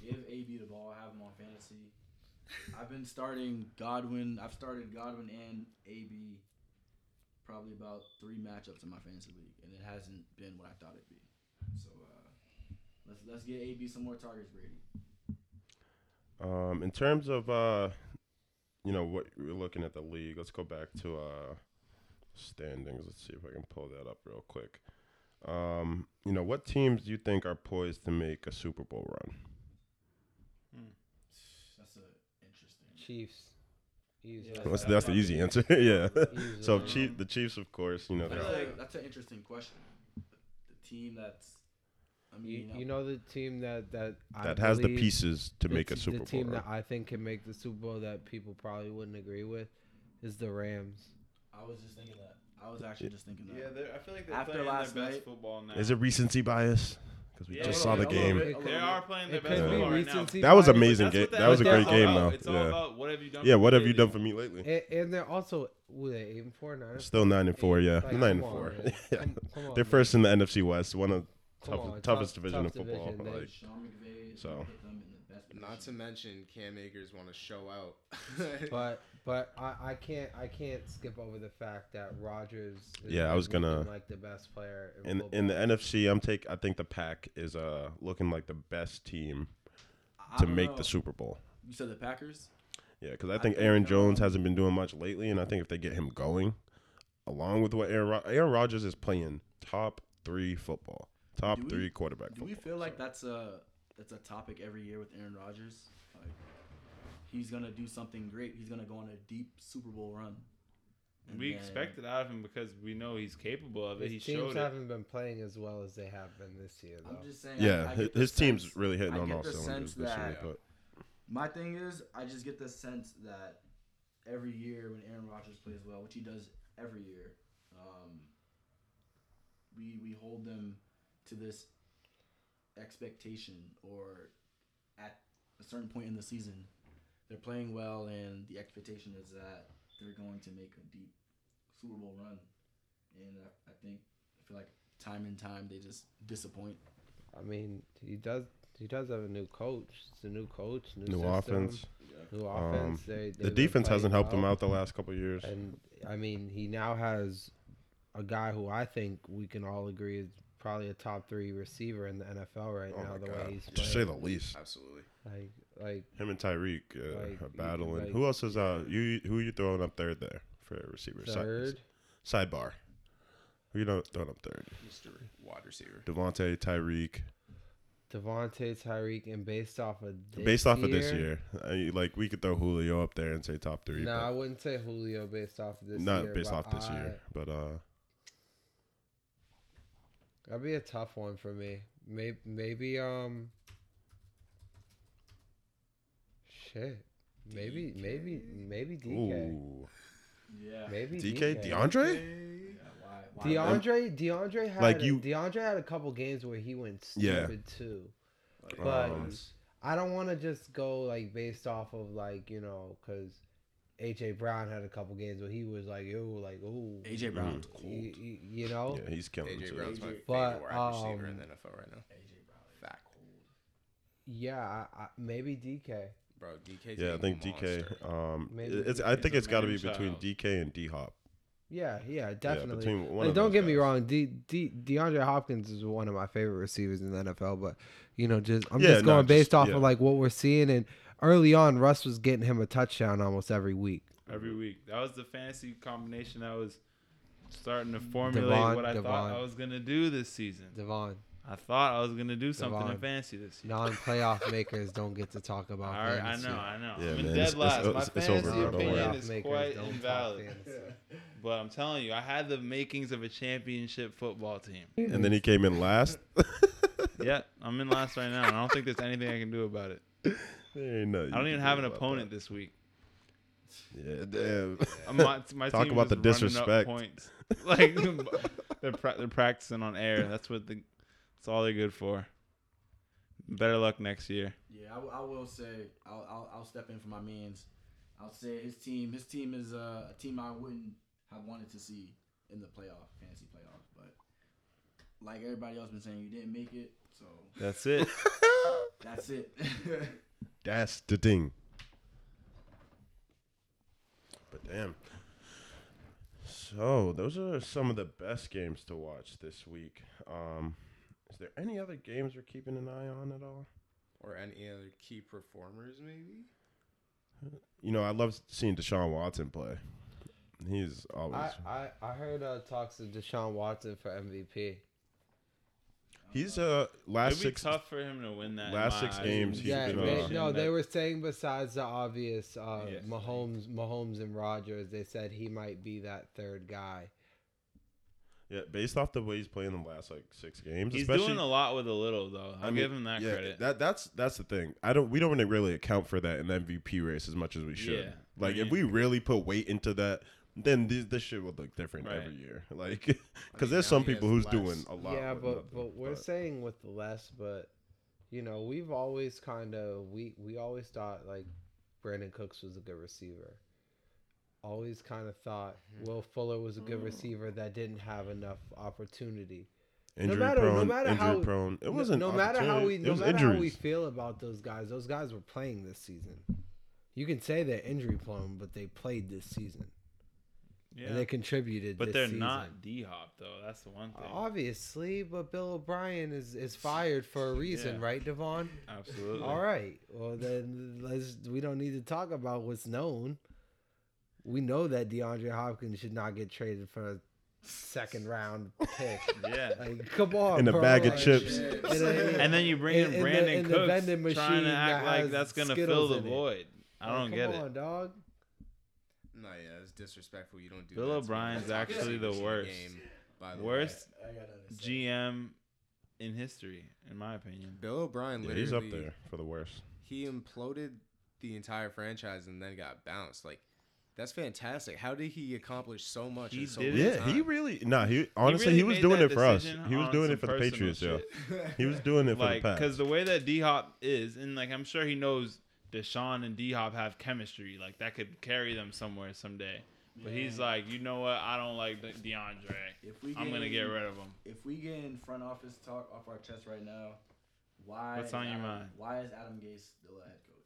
Speaker 4: give AB the ball. Have him on fantasy. I've been starting Godwin. I've started Godwin and AB probably about three matchups in my fantasy league, and it hasn't been what I thought it'd be. So uh, let's let's get AB some more targets, Brady.
Speaker 1: Um, in terms of uh, you know what we're looking at the league. Let's go back to uh standings. Let's see if I can pull that up real quick. Um, you know what teams do you think are poised to make a Super Bowl run?
Speaker 4: That's a interesting.
Speaker 2: Chiefs. Easily.
Speaker 4: Yeah,
Speaker 1: That's
Speaker 4: that's
Speaker 1: that's the easy answer. (laughs) yeah.
Speaker 2: Easily.
Speaker 1: so Chief, the Chiefs, of course. You know
Speaker 4: That's,
Speaker 1: they're
Speaker 4: a, that's an interesting question. The, the team that's, I mean,
Speaker 2: You, you know the team that that I
Speaker 1: that has the pieces to
Speaker 2: the
Speaker 1: make a
Speaker 2: t-
Speaker 1: Super
Speaker 2: the
Speaker 1: Bowl
Speaker 2: team
Speaker 1: run.
Speaker 2: that I think can make the Super Bowl that people probably wouldn't agree with is the Rams.
Speaker 4: I was just thinking that. I was actually just thinking that.
Speaker 3: Yeah, I feel like they're
Speaker 4: After
Speaker 3: playing
Speaker 4: last
Speaker 3: their best
Speaker 4: night-
Speaker 3: football now.
Speaker 1: Is it recency bias? Because we
Speaker 3: Yeah,
Speaker 1: just saw the game.
Speaker 3: bit. They are playing their
Speaker 2: It
Speaker 3: best
Speaker 2: could be
Speaker 3: football right now.
Speaker 1: That was amazing game.
Speaker 3: what
Speaker 1: That was a great game,
Speaker 2: about.
Speaker 1: though.
Speaker 3: It's all
Speaker 1: Yeah.
Speaker 3: about what have you done.
Speaker 1: Yeah.
Speaker 3: for
Speaker 1: What
Speaker 3: me
Speaker 1: have you
Speaker 3: lately?
Speaker 1: done for me lately?
Speaker 2: And, and they're also were they eight and four, nine
Speaker 1: Still nine and four. Yeah,
Speaker 2: Like,
Speaker 1: nine and
Speaker 2: come on,
Speaker 1: four. (laughs) yeah.
Speaker 2: Come- come on,
Speaker 1: They're
Speaker 2: man.
Speaker 1: first in the NFC West. One of
Speaker 2: Come
Speaker 1: toughest,
Speaker 2: on,
Speaker 1: toughest
Speaker 2: tough-
Speaker 1: division
Speaker 2: tough
Speaker 1: of football.
Speaker 2: division.
Speaker 1: like,
Speaker 4: Sean McVay
Speaker 1: So.
Speaker 4: gonna put them in the best
Speaker 5: Not to mention Cam Akers want to show out. (laughs)
Speaker 2: But but I, I can't I can't skip over the fact that Rodgers. Is
Speaker 1: Yeah, I was gonna-
Speaker 2: looking like the best player in,
Speaker 1: in in the NFC, I'm take. I think the Pack is uh looking like the best team to make
Speaker 4: know.
Speaker 1: the Super Bowl.
Speaker 4: You said the Packers.
Speaker 1: Yeah, because I
Speaker 4: I
Speaker 1: think
Speaker 4: think,
Speaker 1: Aaron Jones hasn't been doing much lately, and I think if they get him going, along with what Aaron Rod- Aaron Rodgers is playing top three football, top
Speaker 4: Do we-
Speaker 1: three quarterback
Speaker 4: Do we
Speaker 1: football.
Speaker 4: feel like
Speaker 1: so.
Speaker 4: that's a that's a topic every year with Aaron Rodgers. Like he's gonna do something great. He's gonna go on a deep Super Bowl run. And
Speaker 3: we
Speaker 4: then-
Speaker 3: expect it out of him because we know he's capable of it.
Speaker 2: His
Speaker 3: he
Speaker 2: teams
Speaker 3: showed it.
Speaker 2: haven't been playing as well as they have been this year, though.
Speaker 4: I'm just saying.
Speaker 1: Yeah,
Speaker 4: I, I
Speaker 1: his,
Speaker 4: get
Speaker 1: his team's
Speaker 4: sense-
Speaker 1: really hitting
Speaker 4: I
Speaker 1: on all cylinders this year. But
Speaker 4: My thing is, I just get the sense that every year when Aaron Rodgers plays well, which he does every year, um, we we hold them to this expectation, or at a certain point in the season, they're playing well, and the expectation is that they're going to make a deep Super Bowl run, and I, I think I feel like time and time they just disappoint.
Speaker 2: I mean, he does. He does have a new coach. It's a new coach, new,
Speaker 1: new
Speaker 2: system,
Speaker 1: offense.
Speaker 2: new
Speaker 1: Um,
Speaker 2: offense. they,
Speaker 1: The defense hasn't
Speaker 2: playing
Speaker 1: helped him out the last couple of years.
Speaker 2: And I mean, he now has a guy who I think we can all agree is probably a top three receiver in the NFL right
Speaker 1: Oh
Speaker 2: now. The
Speaker 1: God.
Speaker 2: way he's
Speaker 1: To say the least.
Speaker 5: Absolutely.
Speaker 2: like, like
Speaker 1: Him and Tyreek uh,
Speaker 2: Like,
Speaker 1: are battling.
Speaker 2: like-
Speaker 1: who else is uh you who are you throwing up third there for a receiver? Side-
Speaker 2: third.
Speaker 1: sidebar. Who you know throwing up third?
Speaker 5: Mr. Wide receiver.
Speaker 1: Davante, Tyreek.
Speaker 2: Davante, Tyreek, and based off of this
Speaker 1: Based off of this year, I, like we could throw Julio up there and say top three.
Speaker 2: No,
Speaker 1: but
Speaker 2: I wouldn't say Julio based off of this
Speaker 1: not
Speaker 2: year.
Speaker 1: based off this
Speaker 2: I-
Speaker 1: year, but uh,
Speaker 2: That'd be a tough one for me. Maybe, maybe um. Shit. Maybe, maybe, maybe DK.
Speaker 1: ooh,
Speaker 4: Yeah.
Speaker 2: Maybe
Speaker 1: DK,
Speaker 2: DK.
Speaker 1: DeAndre.
Speaker 4: Yeah, why, why
Speaker 2: DeAndre, DeAndre had
Speaker 1: Like
Speaker 2: a- DeAndre had a couple games where he went
Speaker 1: Yeah.
Speaker 2: stupid too.
Speaker 4: Like,
Speaker 2: But
Speaker 1: Um,
Speaker 2: I don't want to just go like based off of like you know because AJ Brown had a couple games where he was like yo like oh
Speaker 4: AJ Brown's cold.
Speaker 2: you, you, you know
Speaker 1: yeah, he's killing
Speaker 5: AJ
Speaker 1: too.
Speaker 5: Brown's my favorite
Speaker 2: But,
Speaker 5: wide receiver in
Speaker 2: um,
Speaker 5: the NFL right now.
Speaker 4: AJ Brown. is
Speaker 5: Fact.
Speaker 4: cold.
Speaker 2: yeah I, I, maybe DK
Speaker 5: Bro, DK's
Speaker 1: Yeah, I think. DK. Um,
Speaker 2: Maybe
Speaker 1: it's.
Speaker 2: DK
Speaker 1: I think it's got to be between
Speaker 3: child.
Speaker 1: DK and D Hop.
Speaker 2: yeah yeah definitely
Speaker 1: between one
Speaker 2: Like, don't
Speaker 1: those
Speaker 2: get me wrong, D, D, DeAndre Hopkins is one of my favorite receivers in the NFL. But you know, just I'm
Speaker 1: Yeah,
Speaker 2: just
Speaker 1: no,
Speaker 2: going based
Speaker 1: just-
Speaker 2: off
Speaker 1: yeah.
Speaker 2: of like what we're seeing. And early on, Russ was getting him a touchdown almost every week.
Speaker 3: every week. That was the fantasy combination that was starting to formulate
Speaker 2: Devon,
Speaker 3: what I thought I was gonna do this season.
Speaker 2: Devon,
Speaker 3: I thought I was gonna do something
Speaker 2: Devon.
Speaker 3: in fantasy this year.
Speaker 2: non-playoff (laughs) makers don't get to talk about.
Speaker 3: All right, I
Speaker 2: fantasy.
Speaker 3: know, I know.
Speaker 1: Yeah,
Speaker 3: I'm in
Speaker 1: man,
Speaker 3: dead
Speaker 1: it's-
Speaker 3: last.
Speaker 1: it's-
Speaker 3: My
Speaker 1: it's- it's
Speaker 3: fantasy
Speaker 1: over,
Speaker 3: opinion
Speaker 1: worry.
Speaker 3: is
Speaker 2: Makers
Speaker 3: quite invalid.
Speaker 2: fantasy. (laughs)
Speaker 3: But I'm telling you, I had the makings of a championship football team.
Speaker 1: And then he came in last. (laughs)
Speaker 3: yeah, I'm in last right now, and I don't think there's anything I can do about it.
Speaker 1: There ain't nothing
Speaker 3: I don't
Speaker 1: you
Speaker 3: even
Speaker 1: can
Speaker 3: have
Speaker 1: do
Speaker 3: an
Speaker 1: about
Speaker 3: opponent this week.
Speaker 1: that. Yeah, damn.
Speaker 3: Uh, My, my (laughs)
Speaker 1: Talk
Speaker 3: team
Speaker 1: about
Speaker 3: is
Speaker 1: the
Speaker 3: running up
Speaker 1: disrespect.
Speaker 3: Points. (laughs) (laughs) Like they're pra- they're practicing on air. That's what the that's all they're good for. Better luck next year.
Speaker 4: Yeah, I, w- I will say I'll, I'll I'll step in for my man's. I'll say his team his team is uh, a team I wouldn't have wanted to see in the playoff fantasy playoff, but like everybody else been saying, you didn't make it, so
Speaker 3: That's it.
Speaker 4: that's it.
Speaker 1: That's the thing. But damn. So those are some of the best games to watch this week. Um, is there any other games we're keeping an eye on at all?
Speaker 5: Or any other key performers, maybe?
Speaker 1: You know, I love seeing Deshaun Watson play. He's always
Speaker 2: I, I, I heard uh, talks of Deshaun Watson for MVP.
Speaker 1: He's uh last
Speaker 3: It'd be
Speaker 1: six
Speaker 3: tough for him to win that.
Speaker 1: last six
Speaker 3: eyes.
Speaker 1: games, he's
Speaker 2: yeah,
Speaker 1: been,
Speaker 2: they,
Speaker 1: uh,
Speaker 2: no, they were saying besides the obvious uh,
Speaker 3: Yes.
Speaker 2: Mahomes, Mahomes and Rodgers, they said he might be that third guy.
Speaker 1: yeah based off the way he's playing the last like six games.
Speaker 3: He's
Speaker 1: especially,
Speaker 3: doing a lot with a little though. I'll
Speaker 1: I mean,
Speaker 3: give him that
Speaker 1: yeah,
Speaker 3: credit.
Speaker 1: That that's that's the thing. I don't. We don't really account for that in the MVP race as much as we should.
Speaker 3: Yeah,
Speaker 1: Like
Speaker 3: I
Speaker 1: if we really put weight into that, then this, this shit would look different
Speaker 3: Right.
Speaker 1: every year. (laughs) Like
Speaker 5: I
Speaker 1: because
Speaker 5: mean,
Speaker 1: there's some people who's
Speaker 5: less.
Speaker 1: doing a lot.
Speaker 2: yeah, but
Speaker 1: nothing,
Speaker 2: but we're
Speaker 1: but-
Speaker 2: saying with less, but you know, we've always kind of we we always thought like Brandin Cooks was a good receiver. Always kind of thought
Speaker 1: Mm-hmm.
Speaker 2: Will Fuller was a good receiver that didn't have enough opportunity.
Speaker 1: injury
Speaker 2: matter- no matter
Speaker 1: injury
Speaker 2: how-
Speaker 1: prone. It wasn't.
Speaker 2: no matter how we no
Speaker 1: it was
Speaker 2: matter how we feel about those guys. Those guys were playing this season. You can say they're injury prone, but they played this season
Speaker 3: yeah,
Speaker 2: and they contributed.
Speaker 3: but
Speaker 2: this
Speaker 3: they're
Speaker 2: season.
Speaker 3: not D Hop though. That's the one thing.
Speaker 2: Obviously, but Bill O'Brien is, is fired for a reason,
Speaker 3: Yeah.
Speaker 2: right, Devon?
Speaker 3: Absolutely.
Speaker 2: All right. Well, then let's. We don't need to talk about what's known. We know that DeAndre Hopkins should not get traded for a second round pick. (laughs)
Speaker 3: Yeah.
Speaker 2: Like, come on,
Speaker 1: In a
Speaker 2: bro.
Speaker 1: bag of chips.
Speaker 2: you know (laughs) what I mean?
Speaker 3: And then you bring
Speaker 2: In-
Speaker 3: in
Speaker 2: in the-
Speaker 3: Brandon
Speaker 2: in the
Speaker 3: Cooks
Speaker 2: vending
Speaker 3: trying
Speaker 2: machine
Speaker 3: to act
Speaker 2: that
Speaker 3: like that's gonna fill the
Speaker 2: in it.
Speaker 3: void. I don't get
Speaker 2: come
Speaker 3: it.
Speaker 2: on, dog.
Speaker 5: No, yeah, it's disrespectful. You don't do
Speaker 3: Bill
Speaker 5: that to
Speaker 3: O'Brien's
Speaker 5: the
Speaker 3: actually the worst.
Speaker 5: game, by the
Speaker 3: Worst
Speaker 4: I.
Speaker 3: GM in history, in my opinion.
Speaker 5: Bill O'Brien
Speaker 1: Yeah, he's up there for the worst.
Speaker 5: he imploded the entire franchise and then got bounced. Like that's fantastic. How did he accomplish so much?
Speaker 3: He
Speaker 5: in so
Speaker 3: did
Speaker 5: little
Speaker 3: it.
Speaker 1: Yeah, he
Speaker 5: time?
Speaker 1: really. Nah, he honestly
Speaker 3: really
Speaker 1: he was doing it for us. (laughs) He was doing it for the
Speaker 3: personal
Speaker 1: Patriots, yo. He was doing it for
Speaker 3: like
Speaker 1: the Pats.
Speaker 3: because the way that D Hop is, and like I'm sure he knows Deshaun and D Hop have chemistry, like that could carry them somewhere someday. But he's like, you know what? I don't like De- DeAndre.
Speaker 4: if we
Speaker 3: I'm gonna get rid of him.
Speaker 4: If we get in front office talk off our chest right now, why?
Speaker 3: What's
Speaker 4: is
Speaker 3: on your mind?
Speaker 4: Why is Adam Gase still a head coach?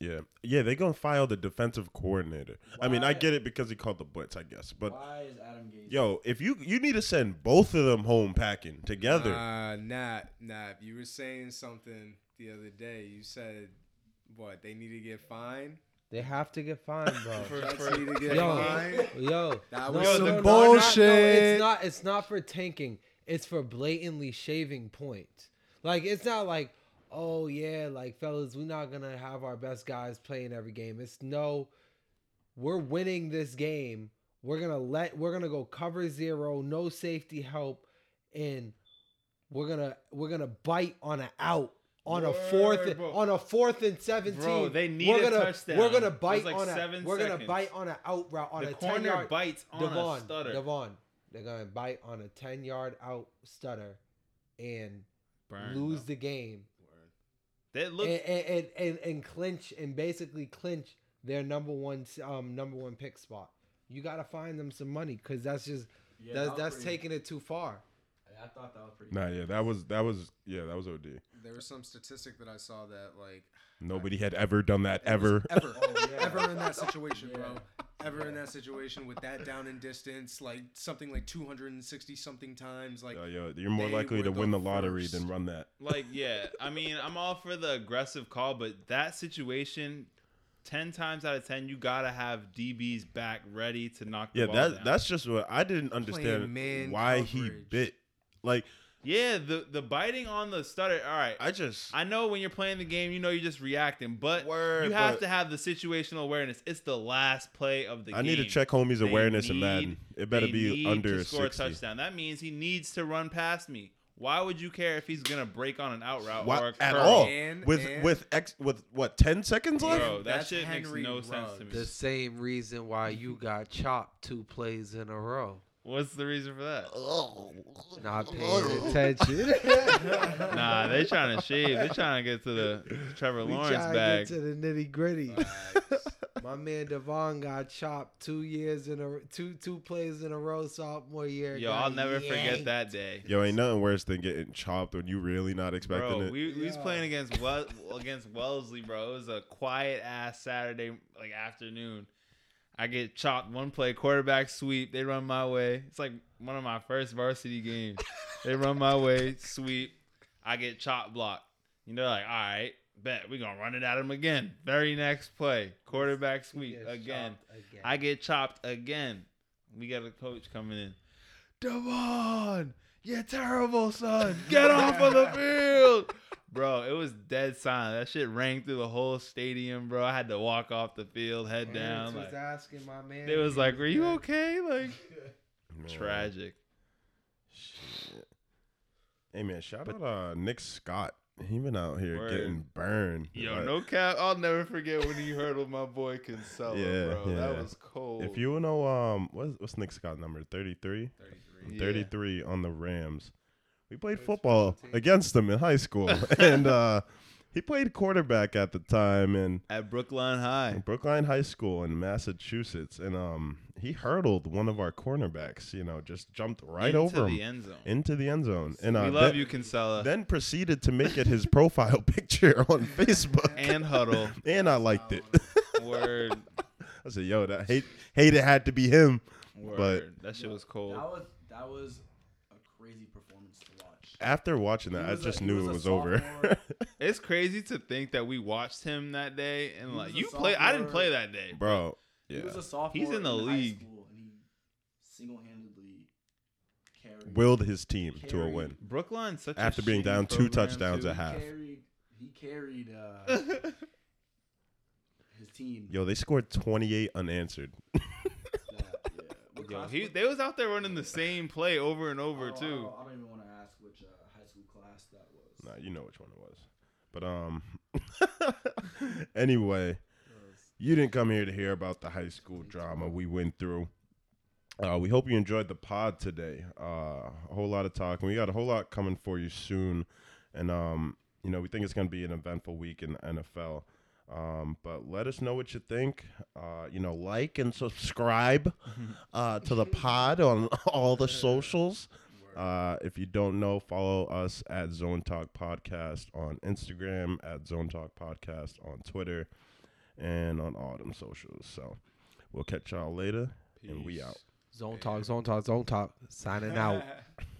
Speaker 1: yeah, yeah, they gonna file the defensive coordinator. I mean, I get it because he called the blitz, I guess. But
Speaker 4: why is Adam Gase?
Speaker 1: yo, if you you need to send both of them home packing together.
Speaker 5: Uh, Nat, Nat, you were saying something the other day. You said what? They need to get fined.
Speaker 2: They have to get fined, bro. (laughs)
Speaker 5: Jets need to get (laughs)
Speaker 2: Yo.
Speaker 5: fined.
Speaker 2: Yo,
Speaker 5: That was
Speaker 2: no,
Speaker 5: some
Speaker 2: no, not- no,
Speaker 5: bullshit.
Speaker 2: it's not. It's not for tanking. It's for blatantly shaving points. Like it's not like, oh yeah, like fellas, we're not gonna have our best guys playing every game. It's no, we're winning this game. We're gonna let. We're gonna go cover zero, no safety help, and we're gonna we're gonna bite on an out. On a fourth,
Speaker 3: bro.
Speaker 2: on a fourth and seventeen,
Speaker 3: Bro, they need
Speaker 2: we're
Speaker 3: a
Speaker 2: gonna,
Speaker 3: touchdown.
Speaker 2: We're gonna bite
Speaker 3: like
Speaker 2: on a. We're gonna bite on an out route on
Speaker 3: the
Speaker 2: a ten
Speaker 3: corner
Speaker 2: yard.
Speaker 3: bites on
Speaker 2: Devon,
Speaker 3: a stutter.
Speaker 2: Devon, they're gonna bite on a ten yard out stutter and
Speaker 3: Burn,
Speaker 2: lose
Speaker 3: bro.
Speaker 2: the game
Speaker 3: They look.
Speaker 2: and, and, and, and, and clinch and basically clinch their number one um number one pick spot. You gotta find them some money because that's just
Speaker 4: Yeah,
Speaker 2: that's
Speaker 4: that
Speaker 2: that's
Speaker 4: pretty-
Speaker 2: taking it too far.
Speaker 4: I thought that was pretty.
Speaker 1: Nah, yeah, that was that was yeah, that was OD.
Speaker 5: There was some statistic that I saw that like
Speaker 1: Nobody had ever done that ever.
Speaker 5: ever, (laughs)
Speaker 4: Oh, yeah.
Speaker 5: ever in that situation,
Speaker 4: Yeah.
Speaker 5: bro. Ever in that situation with that down in distance, like something like 260 something times, like
Speaker 1: Yo, yo, you're more likely to
Speaker 5: were
Speaker 1: win
Speaker 5: the
Speaker 1: the lottery
Speaker 5: first.
Speaker 1: than run that.
Speaker 3: like yeah i mean i'm all for the aggressive call but that situation 10 times out of 10 you gotta have dbs back ready to knock the
Speaker 1: Yeah,
Speaker 3: ball
Speaker 1: that
Speaker 3: down.
Speaker 1: that's just what I didn't understand
Speaker 5: man
Speaker 1: why he bit. Like
Speaker 3: yeah the the biting on the stutter all right
Speaker 1: I just
Speaker 3: I know when you're playing the game, you know you're just reacting, but
Speaker 1: Word,
Speaker 3: you have
Speaker 1: but-
Speaker 3: to have the situational awareness. It's the last play of the
Speaker 1: I
Speaker 3: game.
Speaker 1: need to check homie's
Speaker 3: They
Speaker 1: awareness in
Speaker 3: need-
Speaker 1: Madden. It better
Speaker 3: they
Speaker 1: be
Speaker 3: need
Speaker 1: under
Speaker 3: to score
Speaker 1: 60.
Speaker 3: a touchdown. That means he needs to run past me. Why would you care if he's gonna break on an out route
Speaker 1: Why-
Speaker 3: or a
Speaker 1: at
Speaker 3: curl?
Speaker 1: all
Speaker 5: And-
Speaker 1: with
Speaker 5: and-
Speaker 1: with X with what ten seconds left?
Speaker 3: Bro, that
Speaker 5: That's
Speaker 3: shit
Speaker 5: Henry
Speaker 3: makes no sense to me.
Speaker 5: Ruggs.
Speaker 2: same reason why you got chopped two plays in a row.
Speaker 3: What's the reason for that? (laughs)
Speaker 2: Not paying attention. (laughs)
Speaker 3: Nah, they trying to shave. They trying to get to the Trevor
Speaker 2: We
Speaker 3: Lawrence bag.
Speaker 2: to to the nitty gritty. My man Devon got chopped two years in a two two plays in a row sophomore year.
Speaker 3: Yo,
Speaker 2: got
Speaker 3: I'll never forget that day.
Speaker 1: Yo, ain't nothing worse than getting chopped when you really not expecting
Speaker 3: Bro,
Speaker 1: it.
Speaker 3: we, we was playing against Wel- against Wellesley, bro. It was a quiet ass Saturday like afternoon. I get chopped one play, quarterback sweep. They run my way. It's like one of my first varsity games. they run my way, sweep. I get chopped blocked. You know, like all right, bet we're gonna run it at him again. Very next play, quarterback sweep again.
Speaker 2: again.
Speaker 3: I get chopped again. We got a coach coming in. Devon, you're terrible, son. Get off of the (laughs) field. Bro, it was dead silent. That shit rang through the whole stadium, bro. I had to walk off the field, head
Speaker 2: Parents
Speaker 3: down.
Speaker 2: was
Speaker 3: Like
Speaker 2: asking my man.
Speaker 3: they was like,
Speaker 2: he
Speaker 3: "Were you
Speaker 2: good."
Speaker 3: okay?" Like (laughs) tragic.
Speaker 1: Shit. Hey man, shout out uh, Nick Scott. He been out here
Speaker 3: Word.
Speaker 1: getting burned.
Speaker 3: Yo,
Speaker 1: Like,
Speaker 3: no cap. I'll never forget when he hurdled my boy Kinsella, (laughs)
Speaker 1: Yeah,
Speaker 3: bro. That was cold.
Speaker 1: If you know um what's what's Nick Scott number? 33?
Speaker 5: 33.
Speaker 3: Yeah.
Speaker 1: 33 on the Rams. We played football against him in high school. (laughs) and uh he played quarterback at the time in
Speaker 3: at Brookline High.
Speaker 1: Brookline High School in Massachusetts. And um he hurdled one of our cornerbacks, you know, just jumped right
Speaker 3: into
Speaker 1: over
Speaker 3: the
Speaker 1: him
Speaker 3: end zone.
Speaker 1: into the end zone. And uh,
Speaker 3: we love
Speaker 1: then,
Speaker 3: you, Kinsella.
Speaker 1: then proceeded to make it his profile (laughs) picture on (laughs) Facebook.
Speaker 3: and Huddle.
Speaker 1: and I liked it.
Speaker 3: Word.
Speaker 1: I said, "Yo, that hate hate it had to be him."
Speaker 3: Word. that shit was cold.
Speaker 4: That was that was a crazy performance to watch.
Speaker 1: After watching that, I
Speaker 4: was a-
Speaker 1: just
Speaker 4: he
Speaker 1: knew
Speaker 4: was
Speaker 1: it
Speaker 4: a
Speaker 1: was over. (laughs)
Speaker 3: It's crazy to think that we watched him that day and
Speaker 4: He
Speaker 3: like you play. I didn't play that day,
Speaker 1: Bro,
Speaker 4: He was a sophomore.
Speaker 3: He's in the
Speaker 4: high
Speaker 3: league.
Speaker 4: and he single-handedly carried,
Speaker 1: willed his team to a win
Speaker 3: Brookline's such
Speaker 1: after
Speaker 3: a
Speaker 1: being down two
Speaker 3: program,
Speaker 1: touchdowns
Speaker 3: too.
Speaker 1: at half.
Speaker 4: He carried, he carried uh, (laughs) his team.
Speaker 1: Yo, they scored 28 unanswered. (laughs)
Speaker 4: That, yeah.
Speaker 3: Yo, he they was out there running the same play over and over
Speaker 4: Oh,
Speaker 3: too.
Speaker 4: don't, I don't even want to ask which uh, high school class that was.
Speaker 1: Nah, you know which one it was. But um, (laughs) anyway, you didn't come here to hear about the high school drama we went through. Uh, we hope you enjoyed the pod today. Uh, a whole lot of talking. We got a whole lot coming for you soon, and um, you know we think it's going to be an eventful week in the NFL. Um, but let us know what you think. Uh, you know, like and subscribe (laughs) uh, to the pod on (laughs) all the socials. Uh, if you don't know, follow us at Zone Talk Podcast on Instagram, at Zone Talk Podcast on Twitter, and on all them socials. So we'll catch y'all later, and we out.
Speaker 2: Zone talk, zone talk, zone talk. Signing out. (laughs)